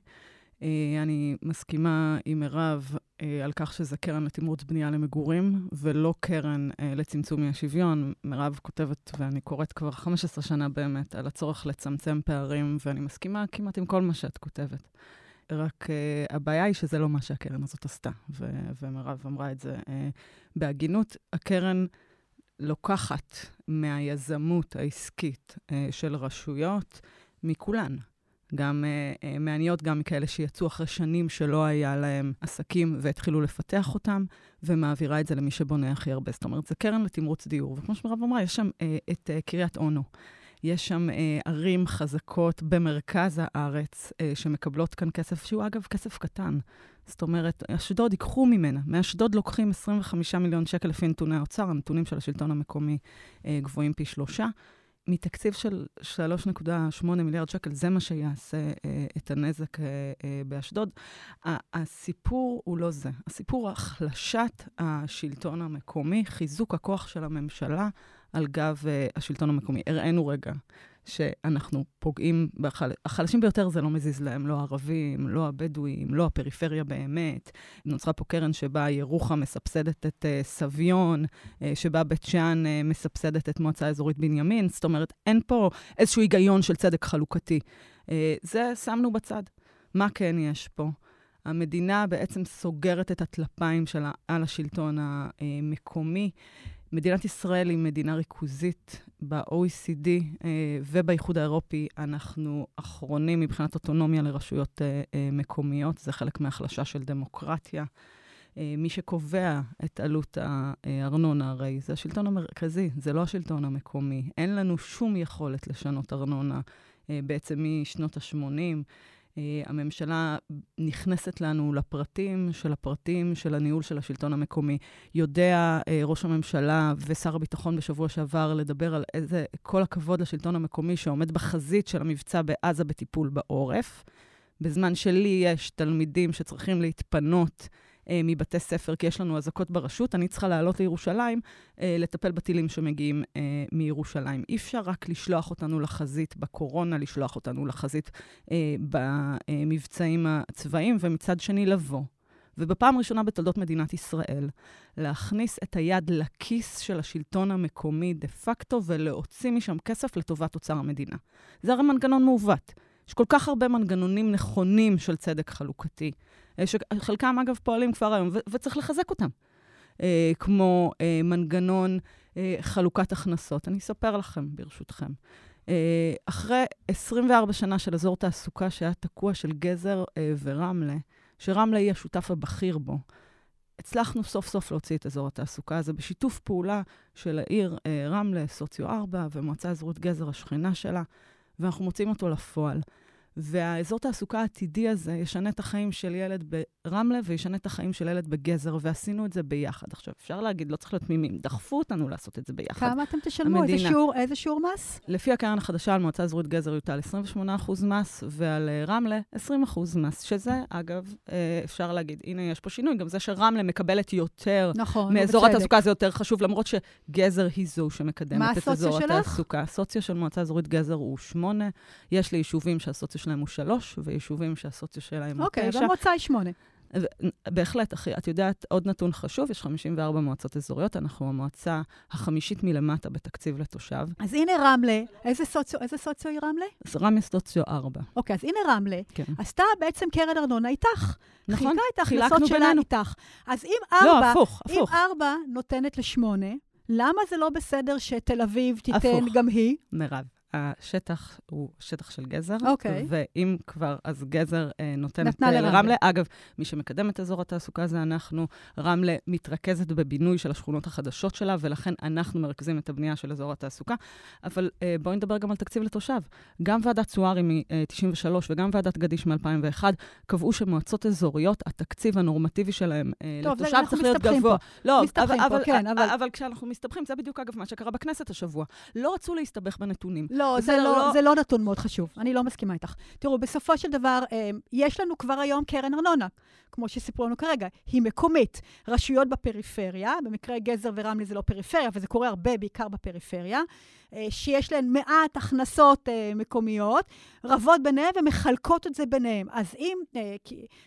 אה, אני מסכימה עם מירב אה, על כך שזה קרן לתמרוץ בנייה למגורים, ולא קרן אה, לצמצום אי השוויון. מירב כותבת, ואני קוראת כבר 15 שנה באמת, על הצורך לצמצם פערים, ואני מסכימה כמעט עם כל מה שאת כותבת. רק uh, הבעיה היא שזה לא מה שהקרן הזאת עשתה, ו- ומירב אמרה את זה uh, בהגינות. הקרן לוקחת מהיזמות העסקית uh, של רשויות, מכולן. גם uh, uh, מעניות, גם מכאלה שיצאו אחרי שנים שלא היה להם עסקים והתחילו לפתח אותם, ומעבירה את זה למי שבונה הכי הרבה. זאת אומרת, זה קרן לתמרוץ דיור. וכמו שמירב אמרה, יש שם uh, את uh, קריית אונו. יש שם אה, ערים חזקות במרכז הארץ אה, שמקבלות כאן כסף, שהוא אגב כסף קטן. זאת אומרת, אשדוד ייקחו ממנה. מאשדוד לוקחים 25 מיליון שקל לפי נתוני האוצר, הנתונים של השלטון המקומי אה, גבוהים פי שלושה. מתקציב של 3.8 מיליארד שקל, זה מה שיעשה אה, את הנזק אה, אה, באשדוד. הסיפור הוא לא זה. הסיפור הוא החלשת השלטון המקומי, חיזוק הכוח של הממשלה על גב uh, השלטון המקומי. הראינו רגע שאנחנו פוגעים, בחל... החלשים ביותר זה לא מזיז להם, לא הערבים, לא הבדואים, לא הפריפריה באמת. נוצרה פה קרן שבה ירוחם מסבסדת את uh, סביון, uh, שבה בית שאן uh, מסבסדת את מועצה אזורית בנימין. זאת אומרת, אין פה איזשהו היגיון של צדק חלוקתי. Uh, זה שמנו בצד. מה כן יש פה? המדינה בעצם סוגרת את הטלפיים שלה על השלטון המקומי. מדינת ישראל היא מדינה ריכוזית ב-OECD אה, ובאיחוד האירופי. אנחנו אחרונים מבחינת אוטונומיה לרשויות אה, אה, מקומיות, זה חלק מהחלשה של דמוקרטיה. אה, מי שקובע את עלות הארנונה הרי זה השלטון המרכזי, זה לא השלטון המקומי. אין לנו שום יכולת לשנות ארנונה אה, בעצם משנות ה-80. Uh, הממשלה נכנסת לנו לפרטים של הפרטים של הניהול של השלטון המקומי. יודע uh, ראש הממשלה ושר הביטחון בשבוע שעבר לדבר על איזה, כל הכבוד לשלטון המקומי שעומד בחזית של המבצע בעזה בטיפול בעורף. בזמן שלי יש תלמידים שצריכים להתפנות אה, מבתי ספר, כי יש לנו אזעקות ברשות, אני צריכה לעלות לירושלים, אה, לטפל בטילים שמגיעים אה, מירושלים. אי אפשר רק לשלוח אותנו לחזית בקורונה, לשלוח אותנו לחזית אה, במבצעים הצבאיים, ומצד שני לבוא. ובפעם הראשונה בתולדות מדינת ישראל, להכניס את היד לכיס של השלטון המקומי דה פקטו ולהוציא משם כסף לטובת אוצר המדינה. זה הרי מנגנון מעוות. יש כל כך הרבה מנגנונים נכונים של צדק חלוקתי, שחלקם אגב פועלים כבר היום, וצריך לחזק אותם. אה, כמו אה, מנגנון אה, חלוקת הכנסות. אני אספר לכם, ברשותכם. אה, אחרי 24 שנה של אזור תעסוקה שהיה תקוע של גזר אה, ורמלה, שרמלה היא השותף הבכיר בו, הצלחנו סוף סוף להוציא את אזור התעסוקה הזה בשיתוף פעולה של העיר אה, רמלה, סוציו 4 ומועצה אזורית גזר, השכנה שלה, ואנחנו מוצאים אותו לפועל. והאזור תעסוקה העתידי הזה ישנה את החיים של ילד ברמלה וישנה את החיים של ילד בגזר, ועשינו את זה ביחד. עכשיו, אפשר להגיד, לא צריך להיות תמימים, דחפו אותנו לעשות את זה ביחד. כמה אתם תשלמו? איזה שיעור, איזה שיעור מס? לפי הקרן החדשה על מועצה אזורית גזר יוטל 28% מס, ועל uh, רמלה 20% מס, שזה, אגב, uh, אפשר להגיד, הנה, יש פה שינוי, גם זה שרמלה מקבלת יותר נכון, מאזור בצדק. התעסוקה זה יותר חשוב, למרות שגזר היא זו שמקדמת מה את הסוציו אזור שלך? התעסוקה. הסוציו של מועצה אזורית גזר הוא 8, יש לי יישובים שהסוציו שלהם הוא 3, ויישובים שהסוציו שלהם הוא 9. אוקיי, והמוצא היא שמונה. בהחלט, אחי. את יודעת, עוד נתון חשוב, יש 54 מועצות אזוריות, אנחנו המועצה החמישית מלמטה בתקציב לתושב. אז הנה רמלה, איזה סוציו, איזה סוציו היא רמלה? אז רמי סוציו 4. אוקיי, אז הנה רמלה, כן. עשתה בעצם קרן ארנונה איתך. נכון, חילקה את ההכנסות שלה בינינו. איתך. אז אם לא, ארבע, הפוך, אם הפוך. ארבע נותנת לשמונה, למה זה לא בסדר שתל אביב תיתן הפוך. גם היא? מירב, השטח הוא שטח של גזר. אוקיי. ואם כבר, אז גזר אה, נותנת אה, לרמלה. לרמלה. אגב, מי שמקדם את אזור התעסוקה זה אנחנו. רמלה מתרכזת בבינוי של השכונות החדשות שלה, ולכן אנחנו מרכזים את הבנייה של אזור התעסוקה. אבל אה, בואי נדבר גם על תקציב לתושב. גם ועדת צוארי מ-93 וגם ועדת גדיש מ-2001 קבעו שמועצות אזוריות, התקציב הנורמטיבי שלהם אה, טוב, לתושב צריך להיות גבוה. פה. לא, מסתבכים אבל, פה, אבל, כן, אבל- אבל כשאנחנו מסתבכים, זה בדיוק אגב מה שקרה בכנסת השבוע. לא רצו להסתבך בנתונים. לא, זה בסדר, לא, לא- זה לא נתון מאוד חשוב. אני לא מסכימה איתך. תראו, בסופו של דבר, אה, יש לנו כבר היום קרן ארנונה, כמו שסיפרו לנו כרגע. היא מקומית. רשויות בפריפריה, במקרה גזר ורמלה זה לא פריפריה, אבל זה קורה הרבה, בעיקר בפריפריה, אה, שיש להן מעט הכנסות אה, מקומיות, רבות ביניהן ומחלקות את זה ביניהן. אז אם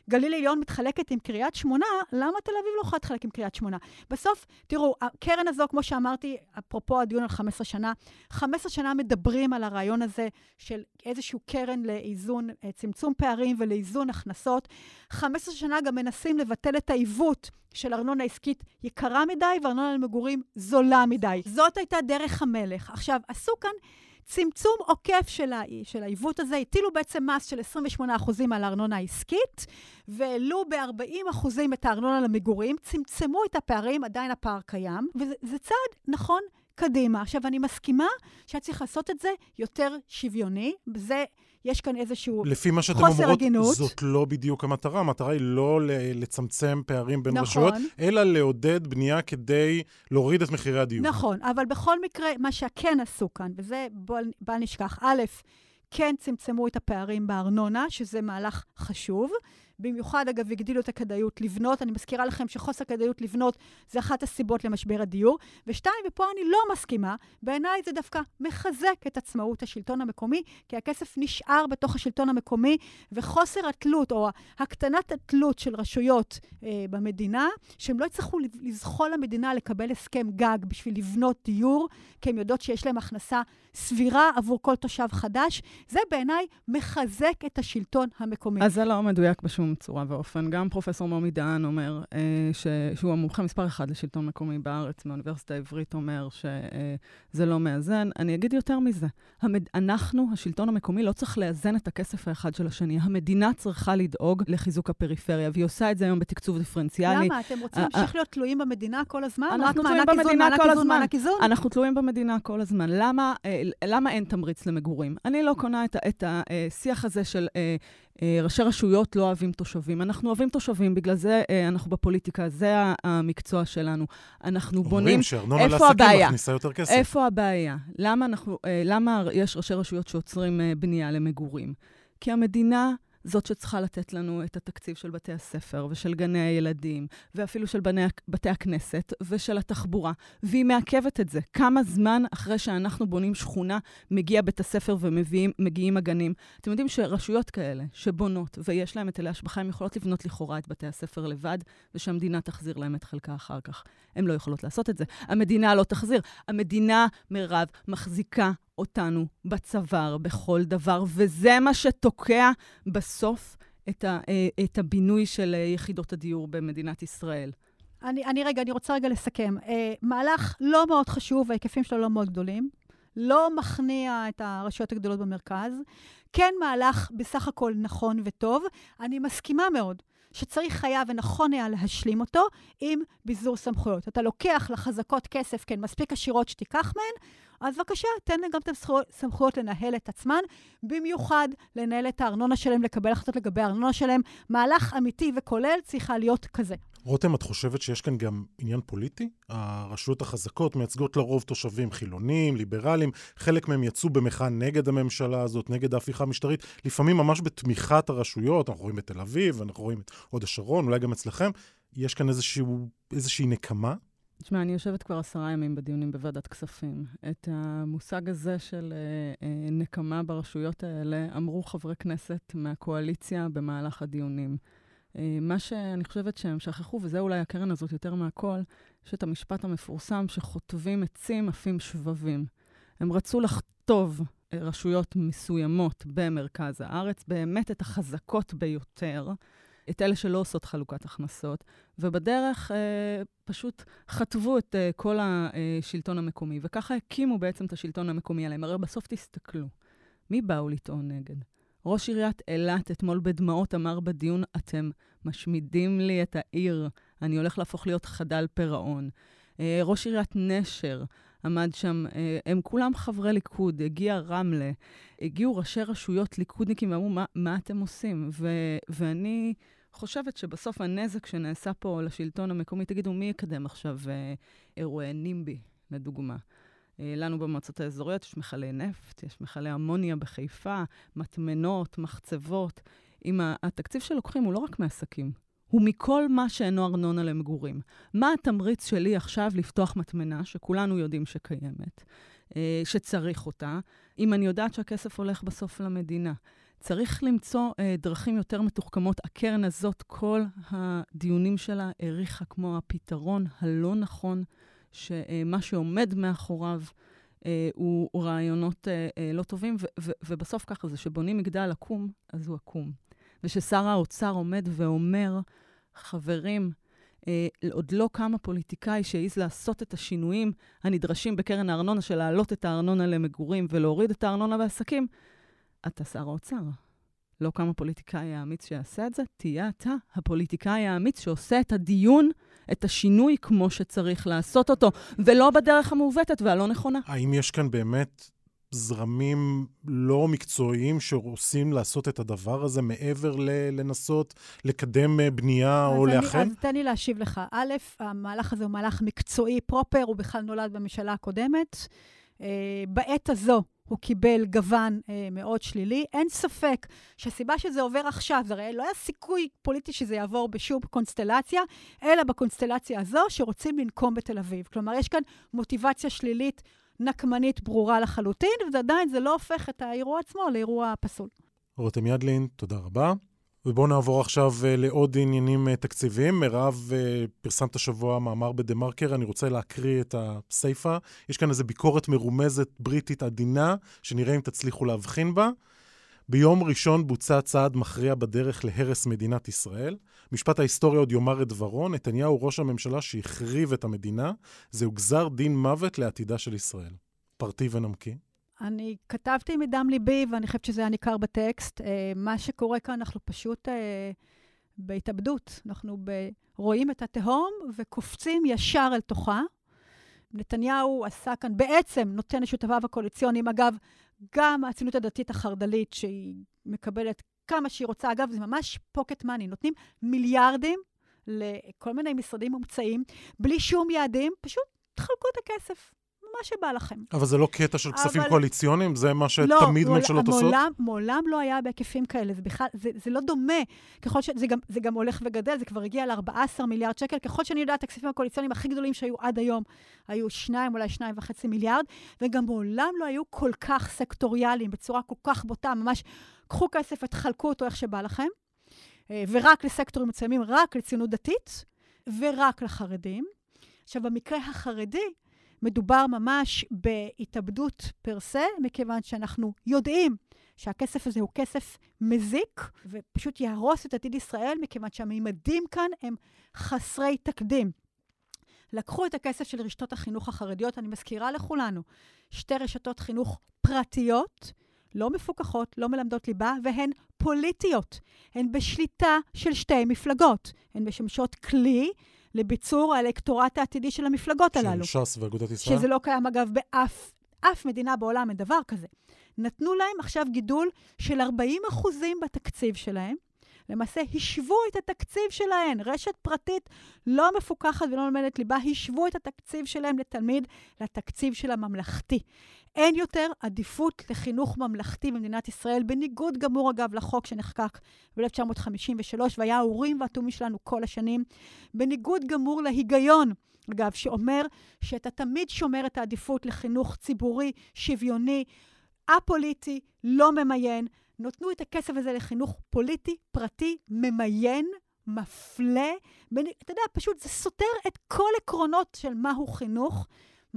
גליל עליון מתחלקת עם קריית שמונה, למה תל אביב לא יכולה להתחלק עם קריית שמונה? בסוף, תראו, הקרן הזו, כמו שאמרתי, אפרופו הדיון על 15 שנה, 15 שנה מדברים על הרעיון הזה של איזשהו קרן לאיזון, אה, צמצום פערים ולאיזון הכנסות. 15 שנה גם מנסים לבטל את העיוות של ארנונה עסקית יקרה מדי וארנונה למגורים זולה מדי. זאת הייתה דרך המלך. עכשיו, עשו כאן צמצום עוקף של, ה, של העיוות הזה, הטילו בעצם מס של 28% על הארנונה העסקית, והעלו ב-40% את הארנונה למגורים, צמצמו את הפערים, עדיין הפער קיים, וזה זה צעד נכון קדימה. עכשיו, אני מסכימה שהיה צריך לעשות את זה יותר שוויוני, בזה יש כאן איזשהו... לפי מה שאתם חוסר אומרות, הגינות. זאת לא בדיוק המטרה. המטרה היא לא לצמצם פערים בין נכון. רשויות, אלא לעודד בנייה כדי להוריד את מחירי הדיור. נכון, אבל בכל מקרה, מה שכן עשו כאן, וזה בל, בל נשכח, א', כן צמצמו את הפערים בארנונה, שזה מהלך חשוב, במיוחד, אגב, הגדילו את הכדאיות לבנות. אני מזכירה לכם שחוסר כדאיות לבנות זה אחת הסיבות למשבר הדיור. ושתיים, ופה אני לא מסכימה, בעיניי זה דווקא מחזק את עצמאות השלטון המקומי, כי הכסף נשאר בתוך השלטון המקומי, וחוסר התלות, או הקטנת התלות של רשויות אה, במדינה, שהם לא יצטרכו לזחול למדינה לקבל הסכם גג בשביל לבנות דיור, כי הם יודעות שיש להם הכנסה סבירה עבור כל תושב חדש, זה בעיניי מחזק את השלטון המקומי. אז זה לא מדויק בשום צורה ואופן. גם פרופסור מומי דהן אומר, אה, ש... שהוא המומחה מספר אחד לשלטון מקומי בארץ, מהאוניברסיטה העברית אומר שזה לא מאזן. אני אגיד יותר מזה, המד... אנחנו, השלטון המקומי, לא צריך לאזן את הכסף האחד של השני. המדינה צריכה לדאוג לחיזוק הפריפריה, והיא עושה את זה היום בתקצוב דיפרנציאלי. למה? אתם רוצים אה, להמשיך להיות תלויים במדינה כל הזמן? אנחנו תלויים במדינה כל הזמן. אנחנו תלויים במדינה כל הזמן. למה, אה, למה אין תמריץ למגורים? אני לא קונה את, השיח הזה של אה, אה, ראשי רשויות לא אוהבים תושבים. אנחנו אוהבים תושבים, בגלל זה אה, אנחנו בפוליטיקה, זה המקצוע שלנו. אנחנו בונים... אומרים שארנונה לעסקים? מכניסה יותר כסף. איפה הבעיה? למה, אנחנו, אה, למה יש ראשי רשויות שעוצרים אה, בנייה למגורים? כי המדינה זאת שצריכה לתת לנו את התקציב של בתי הספר ושל גני הילדים, ואפילו של בני, בתי הכנסת ושל התחבורה, והיא מעכבת את זה. כמה זמן אחרי שאנחנו בונים שכונה, מגיע בית הספר ומגיעים הגנים? אתם יודעים שרשויות כאלה, שבונות ויש להם היטלי השבחה, הן יכולות לבנות לכאורה את בתי הספר לבד, ושהמדינה תחזיר להם את חלקה אחר כך. הן לא יכולות לעשות את זה. המדינה לא תחזיר. המדינה, מירב, מחזיקה אותנו בצוואר בכל דבר, וזה מה שתוקע בסוף את, ה, אה, את הבינוי של אה, יחידות הדיור במדינת ישראל. אני, אני רגע, אני רוצה רגע לסכם. אה, מהלך לא מאוד חשוב, ההיקפים שלו לא מאוד גדולים. לא מכניע את הרשויות הגדולות במרכז. כן מהלך בסך הכל נכון וטוב. אני מסכימה מאוד שצריך היה ונכון היה להשלים אותו עם ביזור סמכויות. אתה לוקח לחזקות כסף, כן, מספיק עשירות שתיקח מהן, אז בבקשה, תן להם גם את הסמכויות לנהל את עצמן, במיוחד לנהל את הארנונה שלהם, לקבל החלטות לגבי הארנונה שלהם. מהלך אמיתי וכולל צריכה להיות כזה. רותם, את חושבת שיש כאן גם עניין פוליטי? הרשויות החזקות מייצגות לרוב תושבים חילונים, ליברליים, חלק מהם יצאו במחאה נגד הממשלה הזאת, נגד ההפיכה המשטרית, לפעמים ממש בתמיכת הרשויות, אנחנו רואים בתל אביב, אנחנו רואים את הוד השרון, אולי גם אצלכם. יש כאן איזשהו, איזושהי נקמה? תשמע, אני יושבת כבר עשרה ימים בדיונים בוועדת כספים. את המושג הזה של אה, אה, נקמה ברשויות האלה אמרו חברי כנסת מהקואליציה במהלך הדיונים. אה, מה שאני חושבת שהם שכחו, וזה אולי הקרן הזאת יותר מהכל, יש את המשפט המפורסם שחוטבים עצים עפים שבבים. הם רצו לחטוב אה, רשויות מסוימות במרכז הארץ, באמת את החזקות ביותר, את אלה שלא עושות חלוקת הכנסות, ובדרך אה, פשוט חטבו את אה, כל השלטון המקומי, וככה הקימו בעצם את השלטון המקומי עליהם. הרי בסוף תסתכלו, מי באו לטעון נגד? ראש עיריית אילת אתמול בדמעות אמר בדיון, אתם משמידים לי את העיר, אני הולך להפוך להיות חדל פירעון. אה, ראש עיריית נשר עמד שם, אה, הם כולם חברי ליכוד, הגיע רמלה, הגיעו ראשי רשויות ליכודניקים ואמרו, מה, מה אתם עושים? ו, ואני חושבת שבסוף הנזק שנעשה פה לשלטון המקומי, תגידו, מי יקדם עכשיו אה, אירועי נימבי, לדוגמה? אה, לנו במועצות האזוריות יש מכלי נפט, יש מכלי אמוניה בחיפה, מטמנות, מחצבות. עם התקציב שלוקחים הוא לא רק מעסקים, הוא מכל מה שאינו ארנונה למגורים. מה התמריץ שלי עכשיו לפתוח מטמנה, שכולנו יודעים שקיימת, אה, שצריך אותה, אם אני יודעת שהכסף הולך בסוף למדינה? צריך למצוא אה, דרכים יותר מתוחכמות. הקרן הזאת, כל הדיונים שלה העריכה כמו הפתרון הלא נכון, שמה שעומד מאחוריו אה, הוא, רעיונות אה, אה, לא טובים, ובסוף ככה זה, שבונים מגדל עקום, אז הוא עקום. וששר האוצר עומד ואומר, חברים, אה, עוד לא קם הפוליטיקאי שהעז לעשות את השינויים הנדרשים בקרן הארנונה, של להעלות את הארנונה למגורים ולהוריד את הארנונה בעסקים, אתה שר האוצר. לא קם הפוליטיקאי האמיץ שיעשה את זה, תהיה אתה הפוליטיקאי האמיץ שעושה את הדיון, את השינוי כמו שצריך לעשות אותו, ולא בדרך המעוותת והלא נכונה. האם יש כאן באמת זרמים לא מקצועיים שעושים לעשות את הדבר הזה מעבר ל- לנסות לקדם אה, בנייה או לאחד? אז תן לי להשיב לך. א', המהלך הזה הוא מהלך מקצועי פרופר, הוא בכלל נולד בממשלה הקודמת. אה, בעת הזו הוא קיבל גוון אה, מאוד שלילי. אין ספק שהסיבה שזה עובר עכשיו, זה הרי לא היה סיכוי פוליטי שזה יעבור בשום קונסטלציה, אלא בקונסטלציה הזו שרוצים לנקום בתל אביב. כלומר, יש כאן מוטיבציה שלילית, נקמנית ברורה לחלוטין, ועדיין זה לא הופך את האירוע עצמו לאירוע פסול. רותם ידלין, תודה רבה. ובואו נעבור עכשיו uh, לעוד עניינים uh, תקציביים. מירב, uh, פרסמת השבוע מאמר בדה-מרקר, אני רוצה להקריא את הסיפה. יש כאן איזו ביקורת מרומזת בריטית עדינה, שנראה אם תצליחו להבחין בה. ביום ראשון בוצע צעד מכריע בדרך להרס מדינת ישראל. משפט ההיסטוריה עוד יאמר את דברו, נתניהו ראש הממשלה שהחריב את המדינה, זהו גזר דין מוות לעתידה של ישראל. פרטי ונמקי. אני כתבתי מדם ליבי, ואני חושבת שזה היה ניכר בטקסט. אה, מה שקורה כאן, אנחנו פשוט אה, בהתאבדות. אנחנו ב... רואים את התהום וקופצים ישר אל תוכה. נתניהו עשה כאן, בעצם נותן לשותפיו הקואליציוניים, אגב, גם הציונות הדתית החרד"לית, שהיא מקבלת כמה שהיא רוצה, אגב, זה ממש פוקט מאני, נותנים מיליארדים לכל מיני משרדים מומצאים, בלי שום יעדים, פשוט תחלקו את הכסף. מה שבא לכם. אבל זה לא קטע של כספים אבל- קואליציוניים? זה מה לא, שתמיד מעול- ממשלות עושות? מעולם, מעולם לא היה בהיקפים כאלה, זה בכלל, זה, זה לא דומה. ככל ש... זה גם, זה גם הולך וגדל, זה כבר הגיע ל-14 מיליארד שקל. ככל שאני יודעת, הכספים הקואליציוניים הכי גדולים שהיו עד היום היו 2, אולי 2.5 מיליארד, וגם מעולם לא היו כל כך סקטוריאליים, בצורה כל כך בוטה, ממש, קחו כסף ותחלקו אותו איך שבא לכם, אה, ורק לסקטורים מסוימים, רק לציונות דתית, ורק לחרדים. עכשיו, במקרה החרדי, מדובר ממש בהתאבדות פר סה, מכיוון שאנחנו יודעים שהכסף הזה הוא כסף מזיק, ופשוט יהרוס את עתיד ישראל, מכיוון שהמימדים כאן הם חסרי תקדים. לקחו את הכסף של רשתות החינוך החרדיות, אני מזכירה לכולנו, שתי רשתות חינוך פרטיות, לא מפוקחות, לא מלמדות ליבה, והן פוליטיות. הן בשליטה של שתי מפלגות. הן משמשות כלי לביצור האלקטורט העתידי של המפלגות הללו. של ש"ס ואגודת ישראל? שזה לא קיים, אגב, באף אף מדינה בעולם, אין דבר כזה. נתנו להם עכשיו גידול של 40 אחוזים בתקציב שלהם. למעשה, השוו את התקציב שלהן. רשת פרטית לא מפוקחת ולא לומדת ליבה, השוו את התקציב שלהם לתלמיד לתקציב של הממלכתי. אין יותר עדיפות לחינוך ממלכתי במדינת ישראל, בניגוד גמור, אגב, לחוק שנחקק ב-1953, והיה האורים והתומים שלנו כל השנים, בניגוד גמור להיגיון, אגב, שאומר שאתה תמיד שומר את העדיפות לחינוך ציבורי, שוויוני, א-פוליטי, לא ממיין. נתנו את הכסף הזה לחינוך פוליטי, פרטי, ממיין, מפלה. אתה יודע, פשוט זה סותר את כל עקרונות של מהו חינוך.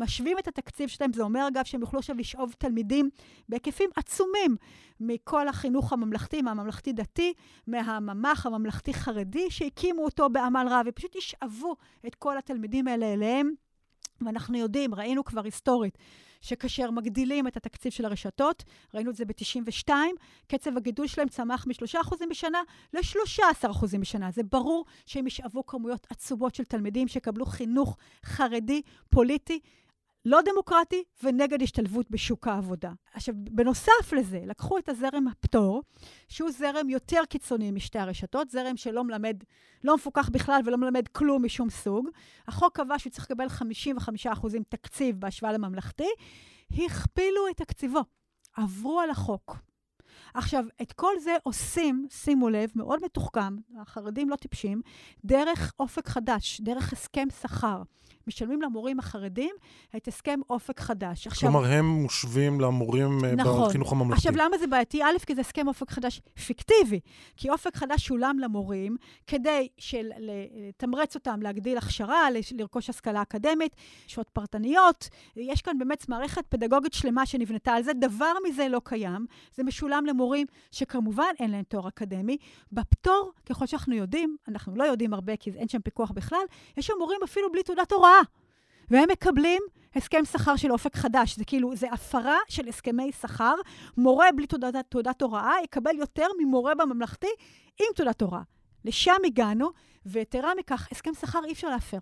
משווים את התקציב שלהם, זה אומר אגב שהם יוכלו עכשיו לשאוב תלמידים בהיקפים עצומים מכל החינוך הממלכתי, מהממלכתי-דתי, מהממ"ח הממלכתי-חרדי, שהקימו אותו בעמל רב, ופשוט ישאבו את כל התלמידים האלה אליהם. ואנחנו יודעים, ראינו כבר היסטורית, שכאשר מגדילים את התקציב של הרשתות, ראינו את זה ב-92, קצב הגידול שלהם צמח מ-3% בשנה ל-13% בשנה. זה ברור שהם ישאבו כמויות עצומות של תלמידים שיקבלו חינוך חרדי, פוליטי, לא דמוקרטי ונגד השתלבות בשוק העבודה. עכשיו, בנוסף לזה, לקחו את הזרם הפטור, שהוא זרם יותר קיצוני משתי הרשתות, זרם שלא מלמד, לא מפוקח בכלל ולא מלמד כלום משום סוג. החוק קבע שהוא צריך לקבל 55% תקציב בהשוואה לממלכתי, הכפילו את תקציבו, עברו על החוק. עכשיו, את כל זה עושים, שימו לב, מאוד מתוחכם, החרדים לא טיפשים, דרך אופק חדש, דרך הסכם שכר. משלמים למורים החרדים את הסכם אופק חדש. עכשיו, כלומר, הם מושווים למורים אה, נכון. בחינוך הממלכתי. עכשיו, למה זה בעייתי? א', כי זה הסכם אופק חדש פיקטיבי. כי אופק חדש שולם למורים כדי של- לתמרץ אותם להגדיל הכשרה, לרכוש השכלה אקדמית, שעות פרטניות. יש כאן באמת מערכת פדגוגית שלמה שנבנתה על זה. דבר מזה לא קיים. זה משולם למורים שכמובן אין להם תואר אקדמי. בפטור, ככל שאנחנו יודעים, אנחנו לא יודעים הרבה כי אין שם פיקוח בכלל, יש שם מורים אפילו בלי תעודת הוראה. והם מקבלים הסכם שכר של אופק חדש. זה כאילו, זה הפרה של הסכמי שכר. מורה בלי תעודת, תעודת הוראה יקבל יותר ממורה בממלכתי עם תעודת הוראה. לשם הגענו, ויתרה מכך, הסכם שכר אי אפשר להפר.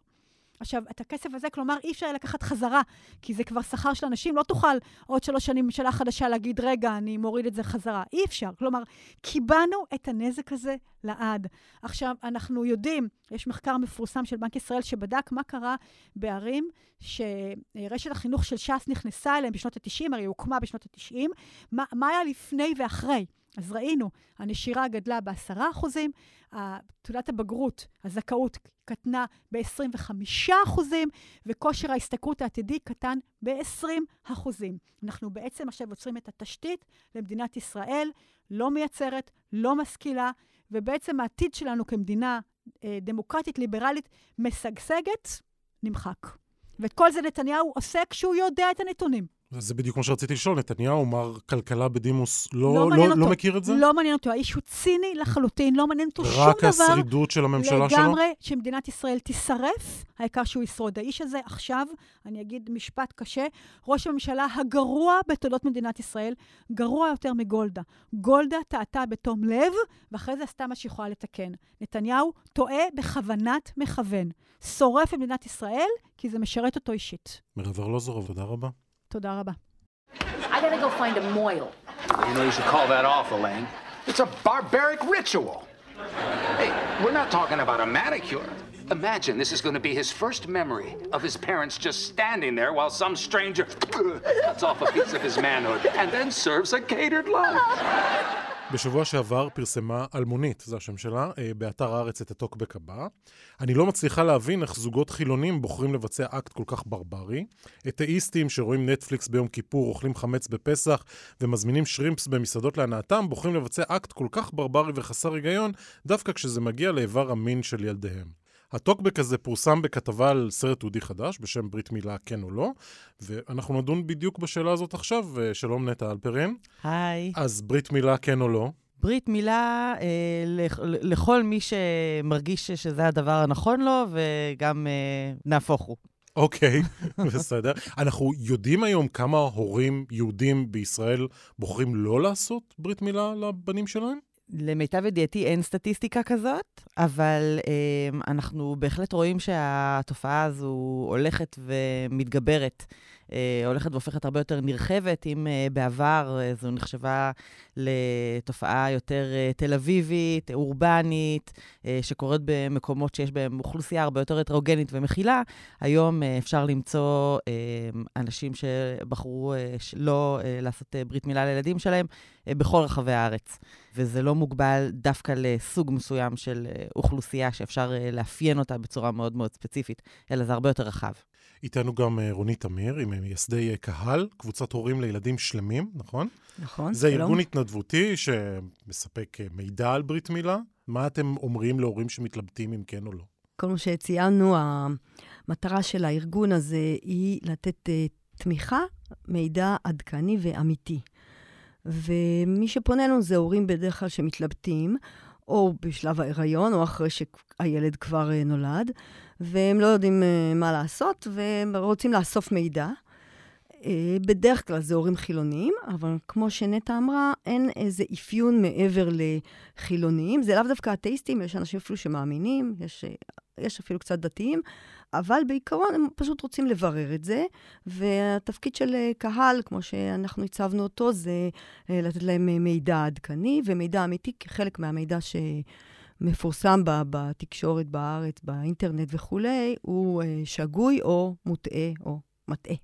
עכשיו, את הכסף הזה, כלומר, אי אפשר לקחת חזרה, כי זה כבר שכר של אנשים, לא תוכל עוד שלוש שנים ממשלה חדשה להגיד, רגע, אני מוריד את זה חזרה. אי אפשר. כלומר, קיבענו את הנזק הזה לעד. עכשיו, אנחנו יודעים, יש מחקר מפורסם של בנק ישראל שבדק מה קרה בערים שרשת החינוך של ש"ס נכנסה אליהם בשנות ה-90, הרי היא הוקמה בשנות ה-90, מה, מה היה לפני ואחרי? אז ראינו, הנשירה גדלה ב-10 אחוזים, תעודת הבגרות, הזכאות, קטנה ב-25 אחוזים, וכושר ההשתכרות העתידי קטן ב-20 אחוזים. אנחנו בעצם עכשיו יוצרים את התשתית למדינת ישראל, לא מייצרת, לא משכילה, ובעצם העתיד שלנו כמדינה אה, דמוקרטית, ליברלית, משגשגת, נמחק. ואת כל זה נתניהו עושה כשהוא יודע את הנתונים. זה בדיוק מה שרציתי לשאול, נתניהו, מר כלכלה בדימוס, לא, לא, לא, לא, אותו. לא מכיר את זה? לא מעניין אותו. האיש הוא ציני לחלוטין, לא מעניין אותו שום רק דבר. השרידות של הממשלה שלו? לגמרי, שמדינת ישראל תישרף, העיקר שהוא ישרוד. האיש הזה עכשיו, אני אגיד משפט קשה, ראש הממשלה הגרוע בתולדות מדינת ישראל, גרוע יותר מגולדה. גולדה טעתה בתום לב, ואחרי זה עשתה מה שיכולה לתקן. נתניהו טועה בכוונת מכוון. שורף את מדינת ישראל, כי זה משרת אותו אישית. מירב ארלוזורוב, תודה רבה. תודה רבה. I gotta go find a moil. You know, you should call that off, Elaine. It's a barbaric ritual. Hey, we're not talking about a manicure. Imagine this is going to be his first memory of his parents just standing there while some stranger cuts off a piece of his manhood and then serves a catered lunch. בשבוע שעבר פרסמה אלמונית, זה השם שלה, אה, באתר הארץ את הטוקבק הבא. אני לא מצליחה להבין איך זוגות חילונים בוחרים לבצע אקט כל כך ברברי. אתאיסטים שרואים נטפליקס ביום כיפור, אוכלים חמץ בפסח ומזמינים שרימפס במסעדות להנאתם, בוחרים לבצע אקט כל כך ברברי וחסר היגיון, דווקא כשזה מגיע לאיבר המין של ילדיהם. הטוקבק הזה פורסם בכתבה על סרט תעודי חדש בשם ברית מילה כן או לא, ואנחנו נדון בדיוק בשאלה הזאת עכשיו. אה, שלום נטע אלפרין. היי. אז ברית מילה כן או לא? ברית מילה אה, לכ- לכל מי שמרגיש שזה הדבר הנכון לו, וגם אה, נהפוך הוא. אוקיי, בסדר. אנחנו יודעים היום כמה הורים יהודים בישראל בוחרים לא לעשות ברית מילה לבנים שלהם? למיטב ידיעתי אין סטטיסטיקה כזאת, אבל אה, אנחנו בהחלט רואים שהתופעה הזו הולכת ומתגברת. אה, הולכת והופכת הרבה יותר נרחבת, אם אה, בעבר אה, זו נחשבה לתופעה יותר תל אביבית, אורבנית, שקורית במקומות שיש בהם אוכלוסייה הרבה יותר הטרוגנית ומכילה, היום אפשר למצוא אנשים שבחרו לא לעשות ברית מילה לילדים שלהם בכל רחבי הארץ. וזה לא מוגבל דווקא לסוג מסוים של אוכלוסייה שאפשר לאפיין אותה בצורה מאוד מאוד ספציפית, אלא זה הרבה יותר רחב. איתנו גם אה, רונית תמיר, עם מייסדי אה, קהל, קבוצת הורים לילדים שלמים, נכון? נכון, זה שלום. ארגון התנדבותי שמספק אה, מידע על ברית מילה. מה אתם אומרים להורים שמתלבטים אם כן או לא? כל מה שציינו, המטרה של הארגון הזה היא לתת תמיכה, מידע עדכני ואמיתי. ומי שפונה אלינו זה הורים בדרך כלל שמתלבטים, או בשלב ההיריון, או אחרי שהילד כבר uh, נולד, והם לא יודעים uh, מה לעשות, והם רוצים לאסוף מידע. Uh, בדרך כלל זה הורים חילוניים, אבל כמו שנטע אמרה, אין איזה אפיון מעבר לחילוניים. זה לאו דווקא אתאיסטים, יש אנשים אפילו שמאמינים, יש, אה, יש אפילו קצת דתיים, אבל בעיקרון הם פשוט רוצים לברר את זה, והתפקיד של אה, קהל, כמו שאנחנו הצבנו אותו, זה אה, לתת להם אה, מידע עדכני ומידע אמיתי כחלק מהמידע ש... מפורסם בתקשורת בארץ, באינטרנט וכולי, הוא שגוי או מוטעה או מטעה.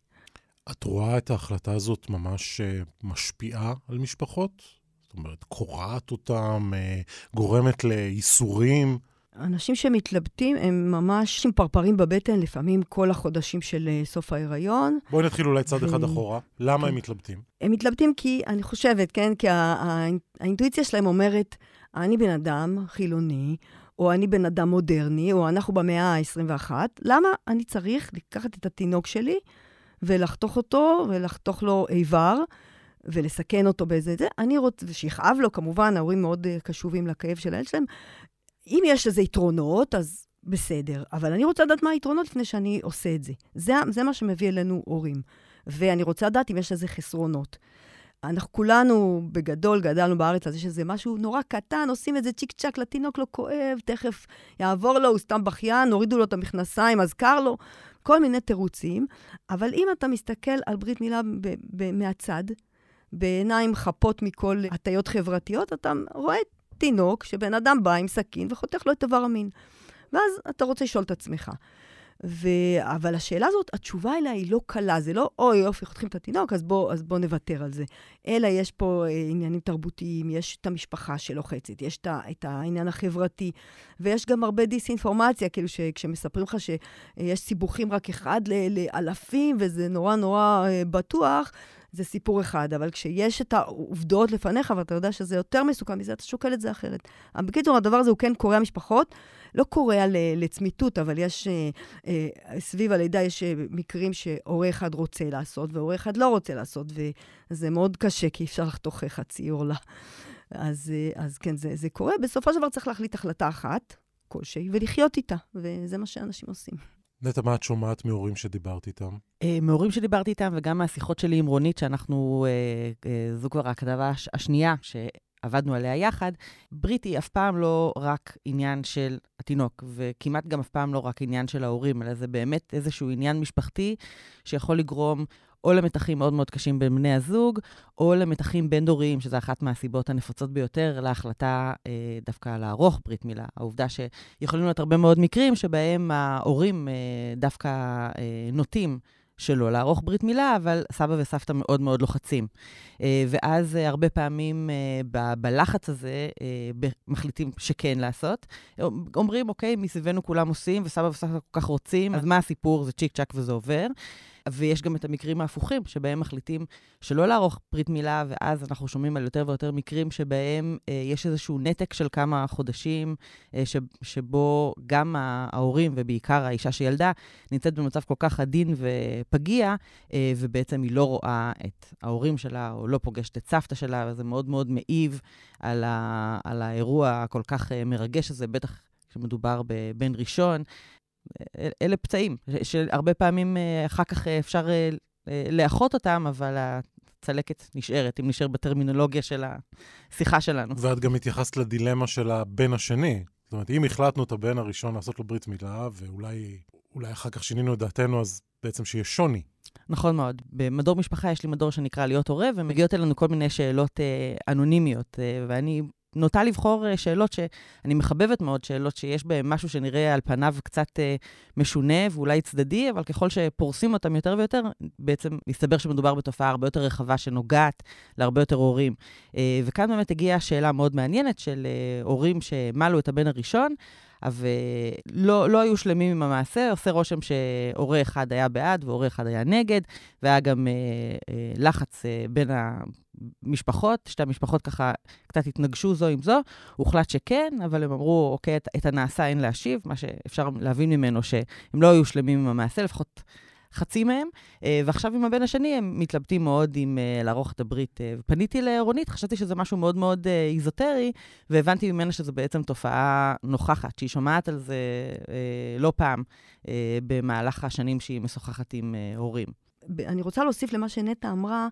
את רואה את ההחלטה הזאת ממש משפיעה על משפחות? זאת אומרת, קורעת אותם, גורמת לייסורים? אנשים שמתלבטים הם ממש עם פרפרים בבטן, לפעמים כל החודשים של אה, סוף ההיריון. בואי נתחיל אולי צעד ו- אחד אחורה. למה כן. הם מתלבטים? הם מתלבטים כי, אני חושבת, כן, כי ה- ה- האינטואיציה שלהם אומרת, אני בן אדם חילוני, או אני בן אדם מודרני, או אנחנו במאה ה-21, למה אני צריך לקחת את התינוק שלי ולחתוך אותו, ולחתוך לו איבר, ולסכן אותו באיזה זה? אני רוצה, ושיכאב לו, כמובן, ההורים מאוד אה, קשובים לכאב של הילד שלהם. אם יש לזה יתרונות, אז בסדר, אבל אני רוצה לדעת מה היתרונות לפני שאני עושה את זה. זה, זה מה שמביא אלינו הורים. ואני רוצה לדעת אם יש לזה חסרונות. אנחנו כולנו בגדול גדלנו בארץ על זה שזה משהו נורא קטן, עושים את זה צ'יק צ'אק, לתינוק לא כואב, תכף יעבור לו, הוא סתם בכיין, הורידו לו את המכנסיים, אז קר לו, כל מיני תירוצים. אבל אם אתה מסתכל על ברית מילה ב- ב- מהצד, בעיניים חפות מכל הטיות חברתיות, אתה רואה תינוק שבן אדם בא עם סכין וחותך לו את איבר המין. ואז אתה רוצה לשאול את עצמך. ו... אבל השאלה הזאת, התשובה אליה היא לא קלה, זה לא, אוי, יופי, חותכים את התינוק, אז בוא, אז בוא נוותר על זה. אלא יש פה אה, עניינים תרבותיים, יש את המשפחה שלוחצת, יש את. את העניין החברתי, ויש גם הרבה דיסאינפורמציה, כאילו שכשמספרים לך שיש סיבוכים רק אחד לאלפים, וזה נורא נורא אה, בטוח, זה סיפור אחד, אבל כשיש את העובדות לפניך, ואתה יודע שזה יותר מסוכן מזה, אתה שוקל את זה אחרת. בקיצור, הדבר הזה הוא כן קורע משפחות, לא קורע ל- לצמיתות, אבל יש, אה, אה, סביב הלידה יש אה, מקרים שהורה אחד רוצה לעשות, והורה אחד לא רוצה לעשות, וזה מאוד קשה, כי אפשר לחתוך חצי עורלה. אז, אה, אז כן, זה, זה קורה. בסופו של דבר צריך להחליט החלטה אחת, כלשהי, ולחיות איתה, וזה מה שאנשים עושים. נטע, מה את שומעת מהורים שדיברת איתם? אה, מהורים שדיברתי איתם, וגם מהשיחות שלי עם רונית, שאנחנו, אה, אה, זו כבר הכתבה הש- השנייה שעבדנו עליה יחד, ברית היא אף פעם לא רק עניין של התינוק, וכמעט גם אף פעם לא רק עניין של ההורים, אלא זה באמת איזשהו עניין משפחתי שיכול לגרום או למתחים מאוד מאוד קשים בין בני הזוג, או למתחים בין-דוריים, שזו אחת מהסיבות הנפוצות ביותר להחלטה אה, דווקא לערוך ברית מילה. העובדה שיכולים להיות הרבה מאוד מקרים שבהם ההורים אה, דווקא אה, נוטים שלא לערוך ברית מילה, אבל סבא וסבתא מאוד מאוד לוחצים. אה, ואז אה, הרבה פעמים אה, ב- בלחץ הזה מחליטים שכן לעשות. אומרים, אוקיי, מסביבנו כולם עושים, וסבא וסבתא כל כך רוצים, אז מה הסיפור? זה צ'יק צ'אק וזה עובר. ויש גם את המקרים ההפוכים, שבהם מחליטים שלא לערוך ברית מילה, ואז אנחנו שומעים על יותר ויותר מקרים שבהם אה, יש איזשהו נתק של כמה חודשים, אה, ש, שבו גם ההורים, ובעיקר האישה שילדה, נמצאת במצב כל כך עדין ופגיע, אה, ובעצם היא לא רואה את ההורים שלה, או לא פוגשת את סבתא שלה, וזה מאוד מאוד מעיב על, ה, על האירוע הכל כך אה, מרגש הזה, בטח כשמדובר בבן ראשון. אל- אלה פצעים, שהרבה פעמים אה, אחר כך אה, אפשר אה, לאחות אותם, אבל הצלקת נשארת, אם נשאר בטרמינולוגיה של השיחה שלנו. ואת גם התייחסת לדילמה של הבן השני. זאת אומרת, אם החלטנו את הבן הראשון לעשות לו ברית מילה, ואולי אולי אחר כך שינינו את דעתנו, אז בעצם שיש שוני. נכון מאוד. במדור משפחה יש לי מדור שנקרא להיות הורה, ומגיעות אלינו כל מיני שאלות אה, אנונימיות, אה, ואני נוטה לבחור אה, שאלות שאני מחבבת מאוד, שאלות שיש בהן משהו שנראה על פניו קצת אה, משונה ואולי צדדי, אבל ככל שפורסים אותם יותר ויותר, בעצם מסתבר שמדובר בתופעה הרבה יותר רחבה שנוגעת להרבה יותר הורים. אה, וכאן באמת הגיעה שאלה מאוד מעניינת של הורים שמלו את הבן הראשון, ולא לא היו שלמים עם המעשה, עושה רושם שהורה אחד היה בעד והורה אחד היה נגד, והיה גם אה, אה, לחץ אה, בין המשפחות, שתי המשפחות ככה קצת התנגשו זו עם זו, הוחלט שכן, אבל הם אמרו, אוקיי, את, את הנעשה אין להשיב, מה שאפשר להבין ממנו שהם לא היו שלמים עם המעשה, לפחות חצי מהם, אה, ועכשיו עם הבן השני הם מתלבטים מאוד עם אה, לערוך את הברית. אה, פניתי לרונית, חשבתי שזה משהו מאוד מאוד איזוטרי, והבנתי ממנה שזו בעצם תופעה נוכחת, שהיא שומעת על זה לא פעם במהלך השנים שהיא משוחחת עם הורים. אני רוצה להוסיף למה שנטע אמרה,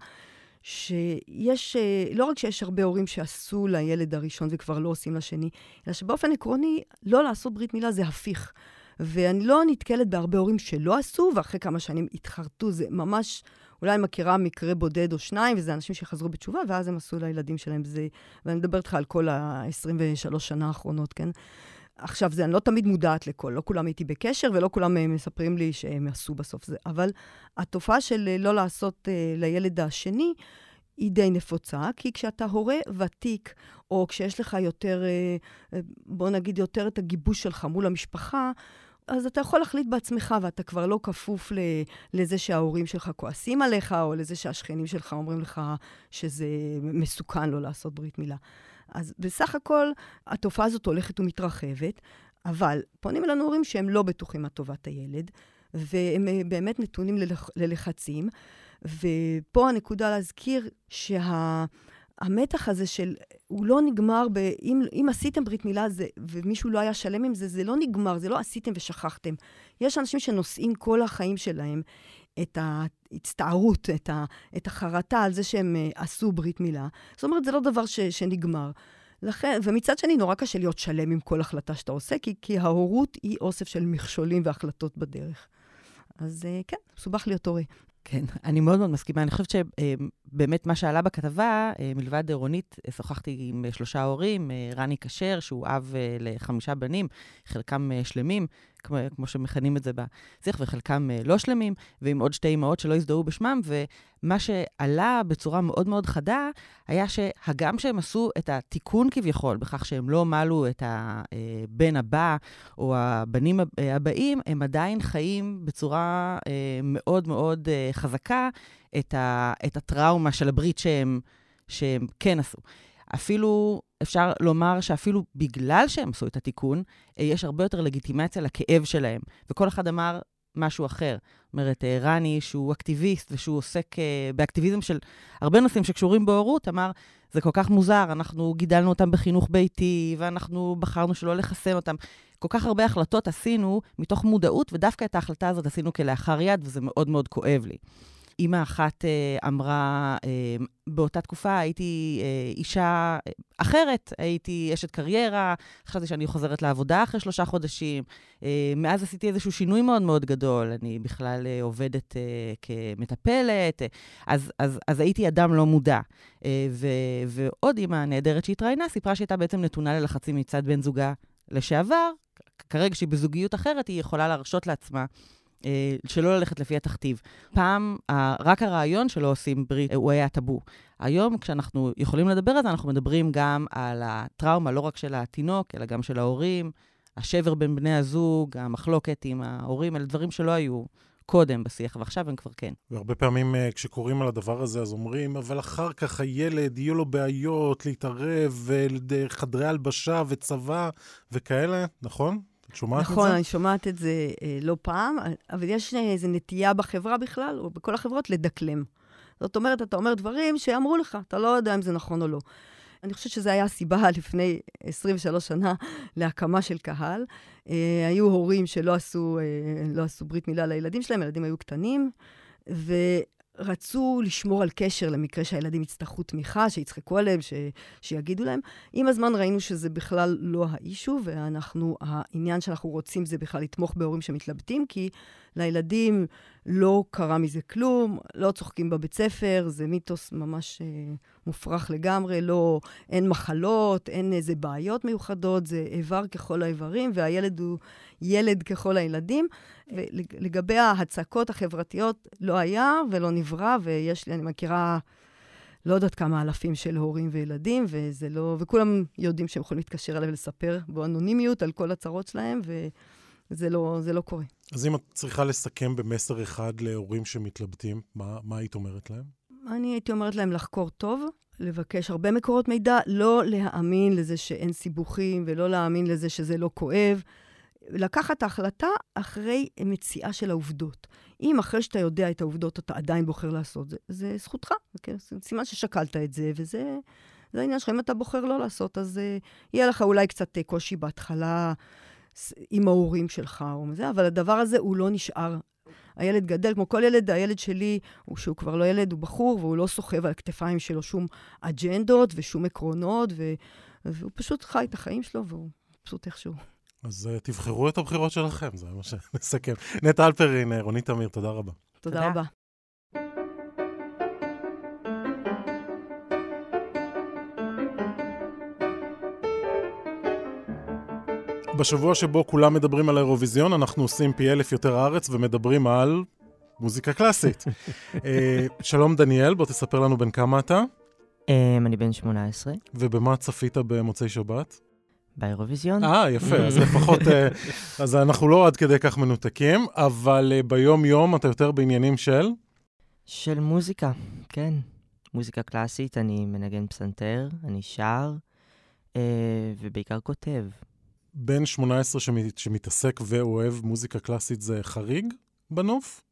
שיש, לא רק שיש הרבה הורים שעשו לילד הראשון וכבר לא עושים לשני, אלא שבאופן עקרוני, לא לעשות ברית מילה זה הפיך. ואני לא נתקלת בהרבה הורים שלא עשו, ואחרי כמה שנים התחרטו, זה ממש, אולי אני מכירה מקרה בודד או שניים, וזה אנשים שחזרו בתשובה, ואז הם עשו לילדים שלהם זה, ואני מדברת איתך על כל ה-23 שנה האחרונות, כן? עכשיו, זה, אני לא תמיד מודעת לכל, לא כולם איתי בקשר, ולא כולם אה, מספרים לי שהם עשו בסוף זה. אבל התופעה של אה, לא לעשות אה, לילד השני, היא די נפוצה, כי כשאתה הורה ותיק, או כשיש לך יותר, אה, בוא נגיד, יותר את הגיבוש שלך מול המשפחה, אז אתה יכול להחליט בעצמך, ואתה כבר לא כפוף ל, לזה שההורים שלך כועסים עליך, או לזה שהשכנים שלך אומרים לך שזה מסוכן לא לעשות ברית מילה. אז בסך הכל, התופעה הזאת הולכת ומתרחבת, אבל פונים אלינו הורים שהם לא בטוחים מה טובת הילד, והם אה, באמת נתונים ללח, ללחצים. ופה הנקודה להזכיר שהמתח הזה של, הוא לא נגמר ב... אם, אם עשיתם ברית מילה זה, ומישהו לא היה שלם עם זה, זה לא נגמר, זה לא עשיתם ושכחתם. יש אנשים שנושאים כל החיים שלהם את ההצטערות, את, ה, את החרטה על זה שהם אה, עשו ברית מילה. זאת אומרת, זה לא דבר ש, שנגמר. לכן, ומצד שני, נורא קשה להיות שלם עם כל החלטה שאתה עושה, כי, כי ההורות היא אוסף של מכשולים והחלטות בדרך. אז אה, כן, מסובך להיות הורה. כן, אני מאוד מאוד מסכימה. אני חושבת שבאמת מה שעלה בכתבה, אה, מלבד רונית, אה, שוחחתי עם אה, שלושה הורים, רני כשר, שהוא אב לחמישה בנים, חלקם שלמים, כמו, כמו שמכנים את זה בשיח, וחלקם אה, לא שלמים, ועם עוד שתי אמהות שלא הזדהו בשמם, ומה שעלה בצורה מאוד מאוד חדה, היה שהגם שהם עשו את התיקון כביכול, בכך שהם לא מלו את הבן הבא או הבנים הב- אה, הבאים, הם עדיין חיים בצורה אה, מאוד מאוד אה, חזקה את, ה, את הטראומה של הברית שהם, שהם כן עשו. אפילו, אפשר לומר שאפילו בגלל שהם עשו את התיקון, אה, יש הרבה יותר לגיטימציה לכאב שלהם. וכל אחד אמר משהו אחר. זאת אומרת, אה, רני, שהוא אקטיביסט ושהוא עוסק אה, באקטיביזם של הרבה נושאים שקשורים בהורות, אמר, זה כל כך מוזר, אנחנו גידלנו אותם בחינוך ביתי, ואנחנו בחרנו שלא לחסן אותם. כל כך הרבה החלטות עשינו מתוך מודעות, ודווקא את ההחלטה הזאת עשינו כלאחר יד, וזה מאוד מאוד כואב לי. אימא אחת אה, אמרה, אה, באותה תקופה הייתי אה, אישה אה, אחרת, הייתי אשת קריירה, חשבתי שאני חוזרת לעבודה אחרי שלושה חודשים. אה, מאז עשיתי איזשהו שינוי מאוד מאוד גדול, אני בכלל אה, עובדת אה, כמטפלת, אה, אז, אז, אז הייתי אדם לא מודע. אה, ו, ועוד אימא נהדרת שהתראיינה, סיפרה שהייתה בעצם נתונה ללחצים מצד בן זוגה לשעבר. כרגע שהיא בזוגיות אחרת, היא יכולה להרשות לעצמה שלא ללכת לפי התכתיב. פעם, רק הרעיון שלא עושים ברית, אה, הוא היה טאבו. היום, כשאנחנו יכולים לדבר על זה, אנחנו מדברים גם על הטראומה, לא רק של התינוק, אלא גם של ההורים, השבר בין בני הזוג, המחלוקת עם ההורים, אלה דברים שלא היו קודם בשיח, ועכשיו הם כבר כן. והרבה פעמים אה, כשקוראים על הדבר הזה, אז אומרים, אבל אחר כך הילד, יהיו לו בעיות להתערב, וחדרי הלבשה וצבא וכאלה, נכון? את שומעת נכון, את זה? אני שומעת את זה אה, לא פעם, אבל יש איזו נטייה בחברה בכלל, או בכל החברות, לדקלם. זאת אומרת, אתה אומר דברים שאמרו לך, אתה לא יודע אם זה נכון או לא. אני חושבת שזו הייתה הסיבה לפני 23 שנה להקמה של קהל. אה, היו הורים שלא עשו, אה, לא עשו ברית מילה לילדים שלהם, הילדים היו קטנים, ורצו לשמור על קשר למקרה שהילדים יצטרכו תמיכה, שיצחקו עליהם, ש, שיגידו להם. עם הזמן ראינו שזה בכלל לא האישו, ואנחנו, העניין שאנחנו רוצים זה בכלל לתמוך בהורים שמתלבטים, כי לילדים לא קרה מזה כלום, לא צוחקים בבית ספר, זה מיתוס ממש אה, מופרך לגמרי, לא, אין מחלות, אין איזה בעיות מיוחדות, זה איבר ככל האיברים, והילד הוא ילד ככל הילדים. ולגבי ההצקות החברתיות, לא היה ולא נברא, ויש לי, אני מכירה... לא יודעת כמה אלפים של הורים וילדים, וזה לא... וכולם יודעים שהם יכולים להתקשר אליי ולספר באנונימיות על כל הצרות שלהם, וזה לא, זה לא קורה. אז אם את צריכה לסכם במסר אחד להורים שמתלבטים, מה, מה היית אומרת להם? אני הייתי אומרת להם לחקור טוב, לבקש הרבה מקורות מידע, לא להאמין לזה שאין סיבוכים, ולא להאמין לזה שזה לא כואב. לקחת החלטה אחרי מציאה של העובדות. אם אחרי שאתה יודע את העובדות אתה עדיין בוחר לעשות זה, זה זכותך, כן? זה סימן ששקלת את זה, וזה זה העניין שלך. אם אתה בוחר לא לעשות, אז uh, יהיה לך אולי קצת uh, קושי בהתחלה עם ההורים שלך או זה, אבל הדבר הזה הוא לא נשאר. הילד גדל, כמו כל ילד, הילד שלי, הוא שהוא כבר לא ילד, הוא בחור, והוא לא סוחב על הכתפיים שלו שום אג'נדות ושום עקרונות, ו, והוא פשוט חי את החיים שלו, והוא פשוט איכשהו. אז uh, תבחרו את הבחירות שלכם, זה מה שנסכם. נטע אלפרין, אה, רונית תמיר, תודה רבה. תודה, תודה. רבה. בשבוע שבו כולם מדברים על האירוויזיון, אנחנו עושים פי אלף יותר הארץ ומדברים על מוזיקה קלאסית. אה, שלום דניאל, בוא תספר לנו בן כמה אתה, אמ, אני בן 18, ובמה צפית במוצאי שבת? באירוויזיון. אה, יפה, אז לפחות, אה, אז אנחנו לא עד כדי כך מנותקים, אבל ביום-יום אתה יותר בעניינים של? של מוזיקה, כן. מוזיקה קלאסית, אני מנגן פסנתר, אני שר, ובעיקר כותב. בן 18 שמת, שמתעסק ואוהב מוזיקה קלאסית זה חריג בנוף?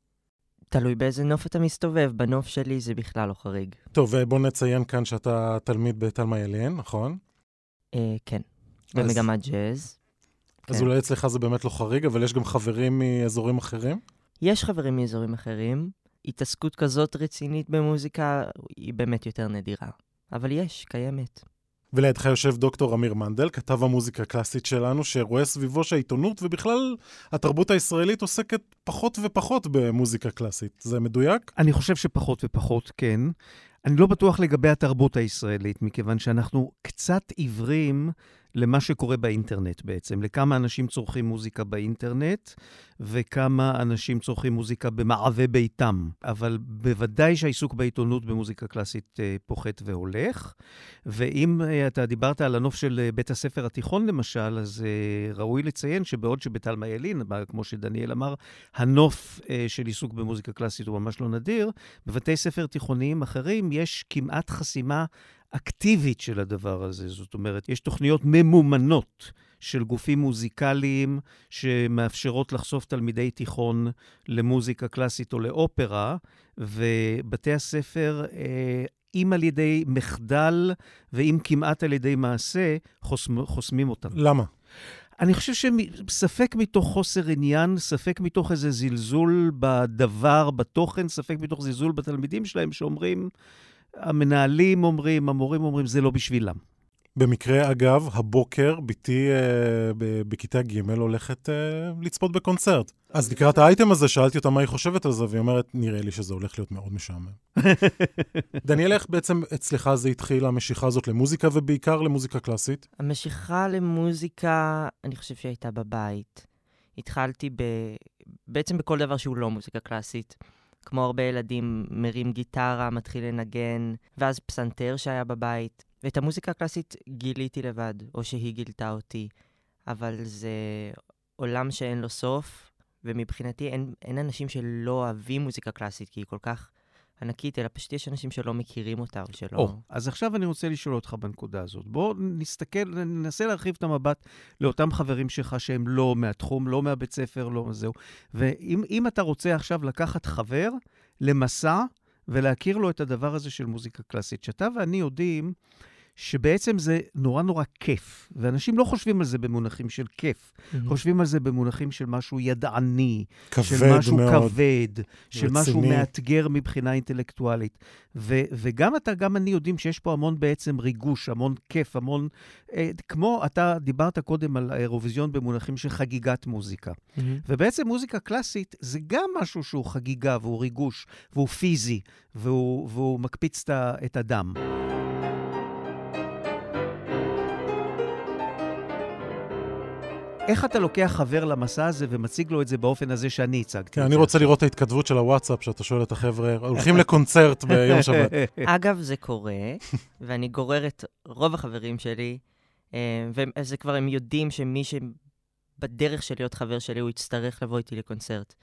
תלוי באיזה נוף אתה מסתובב, בנוף שלי זה בכלל לא חריג. טוב, ובוא נציין כאן שאתה תלמיד בתלמה ילין, נכון? אה, כן. אז- במגמת ג'אז. אז כן. אולי אצלך זה באמת לא חריג, אבל יש גם חברים מאזורים אחרים? יש חברים מאזורים אחרים. התעסקות כזאת רצינית במוזיקה היא באמת יותר נדירה. אבל יש, קיימת. ולידך יושב דוקטור אמיר מנדל, כתב המוזיקה הקלאסית שלנו, שרואה סביבו שהעיתונות ובכלל התרבות הישראלית עוסקת פחות ופחות במוזיקה קלאסית. זה מדויק? אני חושב שפחות ופחות, כן. אני לא בטוח לגבי התרבות הישראלית, מכיוון שאנחנו קצת עיוורים למה שקורה באינטרנט בעצם, לכמה אנשים צורכים מוזיקה באינטרנט וכמה אנשים צורכים מוזיקה במעבה ביתם. אבל בוודאי שהעיסוק בעיתונות במוזיקה קלאסית אה, פוחת והולך. ואם אה, אתה דיברת על הנוף של אה, בית הספר התיכון למשל, אז ראוי לציין שבעוד שבתלמה ילין, כמו שדניאל אמר, הנוף של עיסוק במוזיקה קלאסית הוא ממש לא נדיר, בבתי ספר תיכוניים אחרים יש כמעט חסימה אקטיבית של הדבר הזה. זאת אומרת, יש תוכניות ממומנות של גופים מוזיקליים שמאפשרות לחשוף תלמידי תיכון למוזיקה קלאסית או לאופרה, ובתי הספר, אה, אם על ידי מחדל ואם כמעט על ידי מעשה, חוסמ, חוסמים אותם. למה? אני חושב שספק מתוך חוסר עניין, ספק מתוך איזה זלזול בדבר, בתוכן, ספק מתוך זלזול בתלמידים שלהם, שאומרים, המנהלים אומרים, המורים אומרים, זה לא בשבילם. במקרה, אגב, הבוקר בתי אה, בכיתה ג' הולכת אה, לצפות בקונצרט. אז לקראת האייטם הזה שאלתי אותה מה היא חושבת על זה, והיא אומרת, נראה לי שזה הולך להיות מאוד משעמם. דניאל, איך בעצם אצלך זה התחיל, המשיכה הזאת למוזיקה, ובעיקר למוזיקה קלאסית? המשיכה למוזיקה, אני חושב שהייתה בבית. התחלתי ב... בעצם בכל דבר שהוא לא מוזיקה קלאסית. כמו הרבה ילדים, מרים גיטרה, מתחיל לנגן, ואז פסנתר שהיה בבית. ואת המוזיקה הקלאסית גיליתי לבד, או שהיא גילתה אותי. אבל זה עולם שאין לו סוף, ומבחינתי אין, אין אנשים שלא אוהבים מוזיקה קלאסית, כי היא כל כך ענקית, אלא פשוט יש אנשים שלא מכירים אותה, או שלא... או, אז עכשיו אני רוצה לשאול אותך בנקודה הזאת. בוא נסתכל, ננסה להרחיב את המבט לאותם חברים שלך שהם לא מהתחום, לא מהבית ספר, לא זהו. ואם אתה רוצה עכשיו לקחת חבר למסע ולהכיר לו את הדבר הזה של מוזיקה קלאסית, שאתה ואני יודעים שבעצם זה נורא נורא כיף, ואנשים לא חושבים על זה במונחים של כיף, mm-hmm. חושבים על זה במונחים של משהו ידעני, של משהו מאוד, כבד, של רציני. משהו מאתגר מבחינה אינטלקטואלית. ו- וגם אתה, גם אני יודעים שיש פה המון בעצם ריגוש, המון כיף, המון... אה, כמו אתה דיברת קודם על האירוויזיון במונחים של חגיגת מוזיקה. Mm-hmm. ובעצם מוזיקה קלאסית זה גם משהו שהוא חגיגה והוא ריגוש, והוא פיזי, והוא, והוא מקפיץ את הדם. איך אתה לוקח חבר למסע הזה ומציג לו את זה באופן הזה שאני הצגתי? כן, אני רוצה? לראות את ההתכתבות של הוואטסאפ, שאתה שואל את החבר'ה, הולכים לקונצרט ביום שבת. אגב, זה קורה, ואני גורר את רוב החברים שלי, אה, וזה כבר הם יודעים שמי שבדרך של להיות חבר שלי, הוא יצטרך לבוא איתי לקונצרט.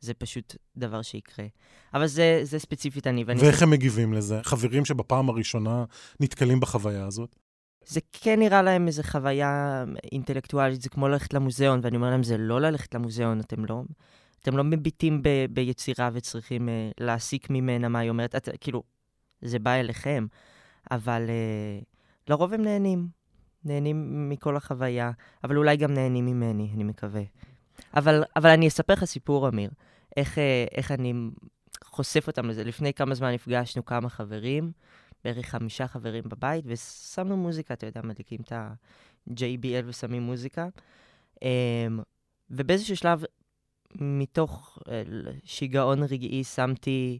זה פשוט דבר שיקרה. אבל זה, זה ספציפית אני. ואני ואיך הם מגיבים לזה? חברים שבפעם הראשונה נתקלים בחוויה הזאת? זה כן נראה להם איזו חוויה אינטלקטואלית, זה כמו ללכת למוזיאון, ואני אומר להם, זה לא ללכת למוזיאון, אתם לא, אתם לא מביטים ב, ביצירה וצריכים uh, להסיק ממנה מה היא אומרת, את, כאילו, זה בא אליכם, אבל uh, לרוב הם נהנים, נהנים מכל החוויה, אבל אולי גם נהנים ממני, אני מקווה. אבל, אבל אני אספר לך סיפור, אמיר, איך, uh, איך אני חושף אותם לזה. לפני כמה זמן נפגשנו כמה חברים, בערך חמישה חברים בבית, ושמנו מוזיקה, אתה יודע, מדליקים את ה-JBL ושמים מוזיקה. Um, ובאיזשהו שלב, מתוך uh, שיגעון רגעי, שמתי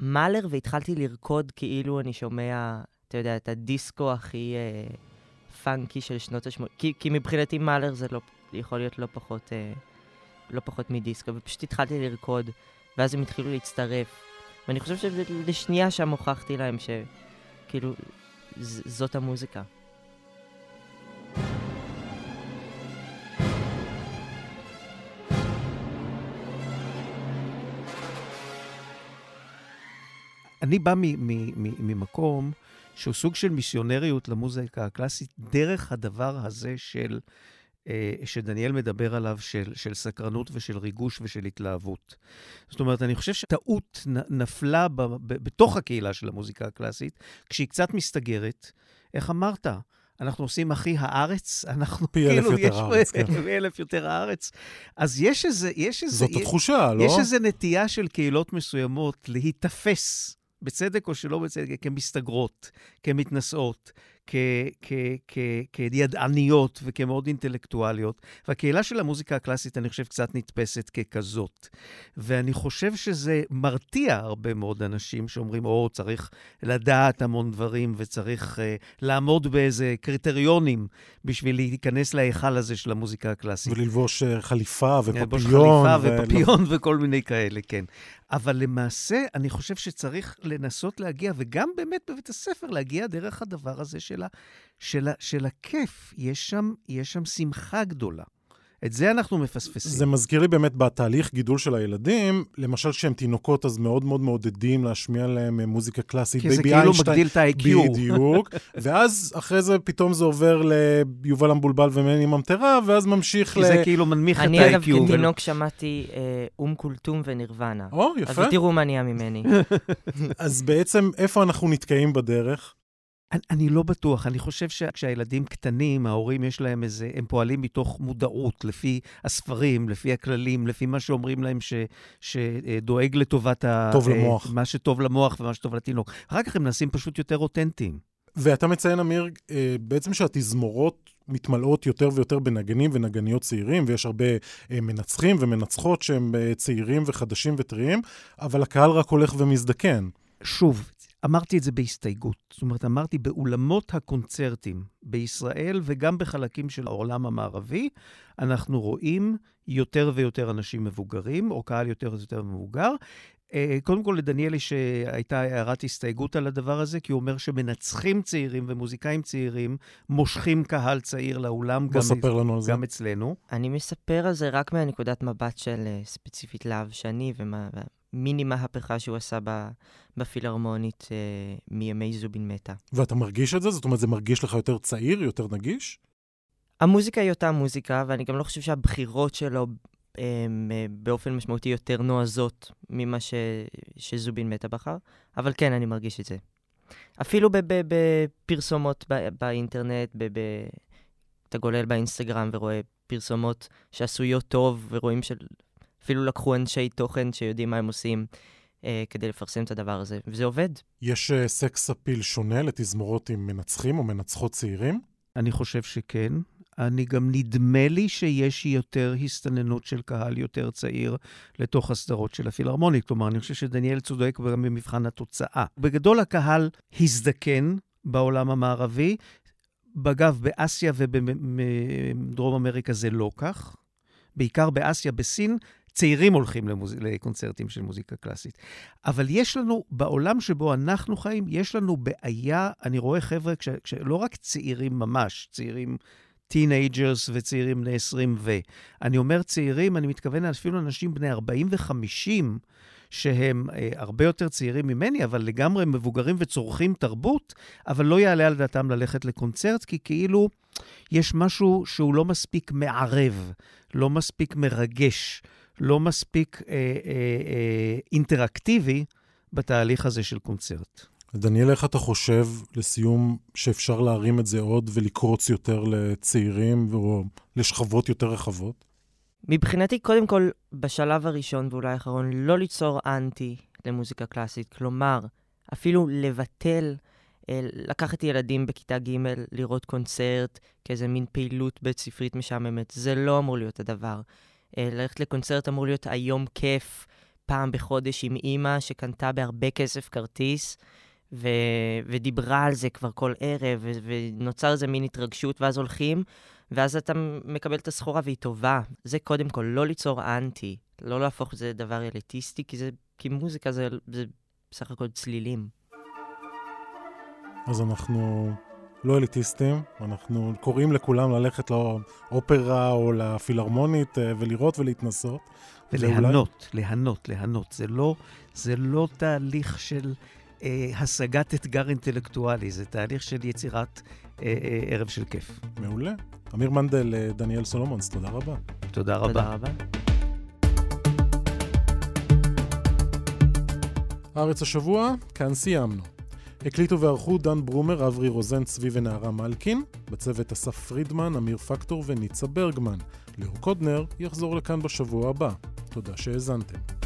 מאלר והתחלתי לרקוד כאילו אני שומע, אתה יודע, את הדיסקו הכי uh, פאנקי של שנות ה-80. כי, כי מבחינתי מאלר זה לא, יכול להיות לא פחות, uh, לא פחות מדיסקו, ופשוט התחלתי לרקוד, ואז הם התחילו להצטרף. ואני חושב שלשנייה שם הוכחתי להם שכאילו, זאת המוזיקה. אני בא ממקום שהוא סוג של מיסיונריות למוזיקה הקלאסית, דרך הדבר הזה של, שדניאל מדבר עליו, של, של סקרנות ושל ריגוש ושל התלהבות. זאת אומרת, אני חושב שטעות נפלה ב- ב- בתוך הקהילה של המוזיקה הקלאסית, כשהיא קצת מסתגרת. איך אמרת? אנחנו עושים הכי הארץ, אנחנו פי אלף כאילו, יותר יש- הארץ, כן. פי אלף יותר הארץ. אז יש איזה, יש איזה... זאת התחושה, לא? יש איזו נטייה של קהילות מסוימות להיתפס, בצדק או שלא בצדק, כמסתגרות, כמתנשאות, כידעניות וכמאוד אינטלקטואליות. והקהילה של המוזיקה הקלאסית, אני חושב, קצת נתפסת ככזאת. ואני חושב שזה מרתיע הרבה מאוד אנשים שאומרים, או, צריך לדעת המון דברים וצריך uh, לעמוד באיזה קריטריונים בשביל להיכנס להיכל הזה של המוזיקה הקלאסית. וללבוש אה, חליפה ללבוש ופפיון. חליפה ולא- ופפיון וכל מיני כאלה, כן. אבל למעשה, אני חושב שצריך לנסות להגיע, וגם באמת בבית הספר, להגיע דרך הדבר הזה של, ה, של, ה, של הכיף. יש שם, יש שם שמחה גדולה. את זה אנחנו מפספסים. זה מזכיר לי באמת בתהליך גידול של הילדים, למשל כשהם תינוקות, אז מאוד מאוד מעודדים להשמיע להם אה, מוזיקה קלאסית. כי זה בייבי כאילו איינשטיין- מגדיל את ה-IQ. בדיוק. ואז אחרי זה פתאום זה עובר ליובל המבולבל ומני ממטרה, ואז ממשיך כי ל... זה כאילו מנמיך את אני אגב ה-IQ. כתינוק שמעתי אה, אום כולתום ונירוונה. או, יפה. אז תראו מה נהיה ממני. אז בעצם, איפה אנחנו נתקעים בדרך? אני, אני לא בטוח. אני חושב שכשהילדים קטנים, ההורים יש להם איזה, הם פועלים מתוך מודעות, לפי הספרים, לפי הכללים, לפי מה שאומרים להם ש, שדואג לטובת ה... טוב אה, למוח. מה שטוב למוח ומה שטוב לתינוק. אחר כך הם נעשים פשוט יותר אותנטיים. ואתה מציין, אמיר, אה, בעצם שהתזמורות מתמלאות יותר ויותר בנגנים ונגניות צעירים, ויש הרבה אה, מנצחים ומנצחות שהם צעירים וחדשים וטריים, אבל הקהל רק הולך ומזדקן. שוב, אמרתי את זה בהסתייגות. זאת אומרת, אמרתי, באולמות הקונצרטים בישראל וגם בחלקים של העולם המערבי, אנחנו רואים יותר ויותר אנשים מבוגרים, או קהל יותר ויותר מבוגר. אה, קודם כל, לדניאלי שהייתה הערת הסתייגות על הדבר הזה, כי הוא אומר שמנצחים צעירים ומוזיקאים צעירים מושכים קהל צעיר לאולם, גם, ספר לנו על זה. גם אצלנו. אני מספר על זה רק מהנקודת מבט של אה, ספציפית להב שני, ומיני מהפכה שהוא עשה ב- בפילהרמונית אה, מימי זובין מתה. ואתה מרגיש את זה? זאת אומרת, זה מרגיש לך יותר צעיר, יותר נגיש? המוזיקה היא אותה מוזיקה, ואני גם לא חושב שהבחירות שלו הם, אה, באופן משמעותי יותר נועזות ממה ש, שזובין מתה בחר, אבל כן, אני מרגיש את זה. אפילו בפרסומות באינטרנט, ב- ב- אתה גולל באינסטגרם ורואה פרסומות שעשויות טוב, ורואים שאפילו לקחו אנשי תוכן שיודעים מה הם עושים אה, כדי לפרסם את הדבר הזה, וזה עובד. יש אה, סקס אפיל שונה לתזמורות עם מנצחים או מנצחות צעירים? אני חושב שכן. אני גם נדמה לי שיש יותר הסתננות של קהל יותר צעיר לתוך הסדרות של הפילהרמונית. כלומר, אני חושב שדניאל צודק גם במבחן התוצאה. בגדול הקהל הזדקן בעולם המערבי. אגב, באסיה ובדרום אמריקה זה לא כך. בעיקר באסיה, בסין, צעירים הולכים למוז... לקונצרטים של מוזיקה קלאסית. אבל יש לנו, בעולם שבו אנחנו חיים, יש לנו בעיה, אני רואה חבר'ה, כש... כש... לא רק צעירים ממש, צעירים teenagers וצעירים בני 20 ו... אני אומר צעירים, אני מתכוון אפילו אנשים בני 40 ו-50, שהם אה, הרבה יותר צעירים ממני, אבל לגמרי מבוגרים וצורכים תרבות, אבל לא יעלה על דעתם ללכת לקונצרט, כי כאילו יש משהו שהוא לא מספיק מערב, לא מספיק מרגש, לא מספיק אה, אה, אה, אינטראקטיבי בתהליך הזה של קונצרט. דניאל, איך אתה חושב, לסיום, שאפשר להרים את זה עוד ולקרוץ יותר לצעירים או לשכבות יותר רחבות? מבחינתי, קודם כל, בשלב הראשון ואולי האחרון, לא ליצור אנטי למוזיקה קלאסית. כלומר, אפילו לבטל, אה, לקחת ילדים בכיתה ג' לראות קונצרט כאיזה מין פעילות בית ספרית משעממת. זה לא אמור להיות הדבר. אה, ללכת לקונצרט אמור להיות היום כיף, פעם בחודש עם אימא שקנתה בהרבה כסף כרטיס. ו... ודיברה על זה כבר כל ערב, ו... ונוצר איזה מין התרגשות, ואז הולכים, ואז אתה מקבל את הסחורה והיא טובה. זה קודם כל, לא ליצור אנטי, לא להפוך את זה לדבר אליטיסטי, כי, זה... כי מוזיקה זה... זה בסך הכל צלילים. אז אנחנו לא אליטיסטים, אנחנו קוראים לכולם ללכת לאופרה או לפילהרמונית אה, ולראות ולהתנסות. וליהנות, ליהנות, ליהנות. זה לא, זה לא תהליך של אה, השגת אתגר אינטלקטואלי, זה תהליך של יצירת אה, אה, ערב של כיף. מעולה. אמיר מנדל, אה, דניאל סולומונס, תודה רבה. תודה רבה. תודה רבה. הארץ השבוע, כאן סיימנו. הקליטו וערכו דן ברומר, אברי רוזן, צבי ונערה מלקין, בצוות אסף פרידמן, אמיר פקטור וניצה ברגמן. ליאור קודנר יחזור לכאן בשבוע הבא. תודה שהאזנתם.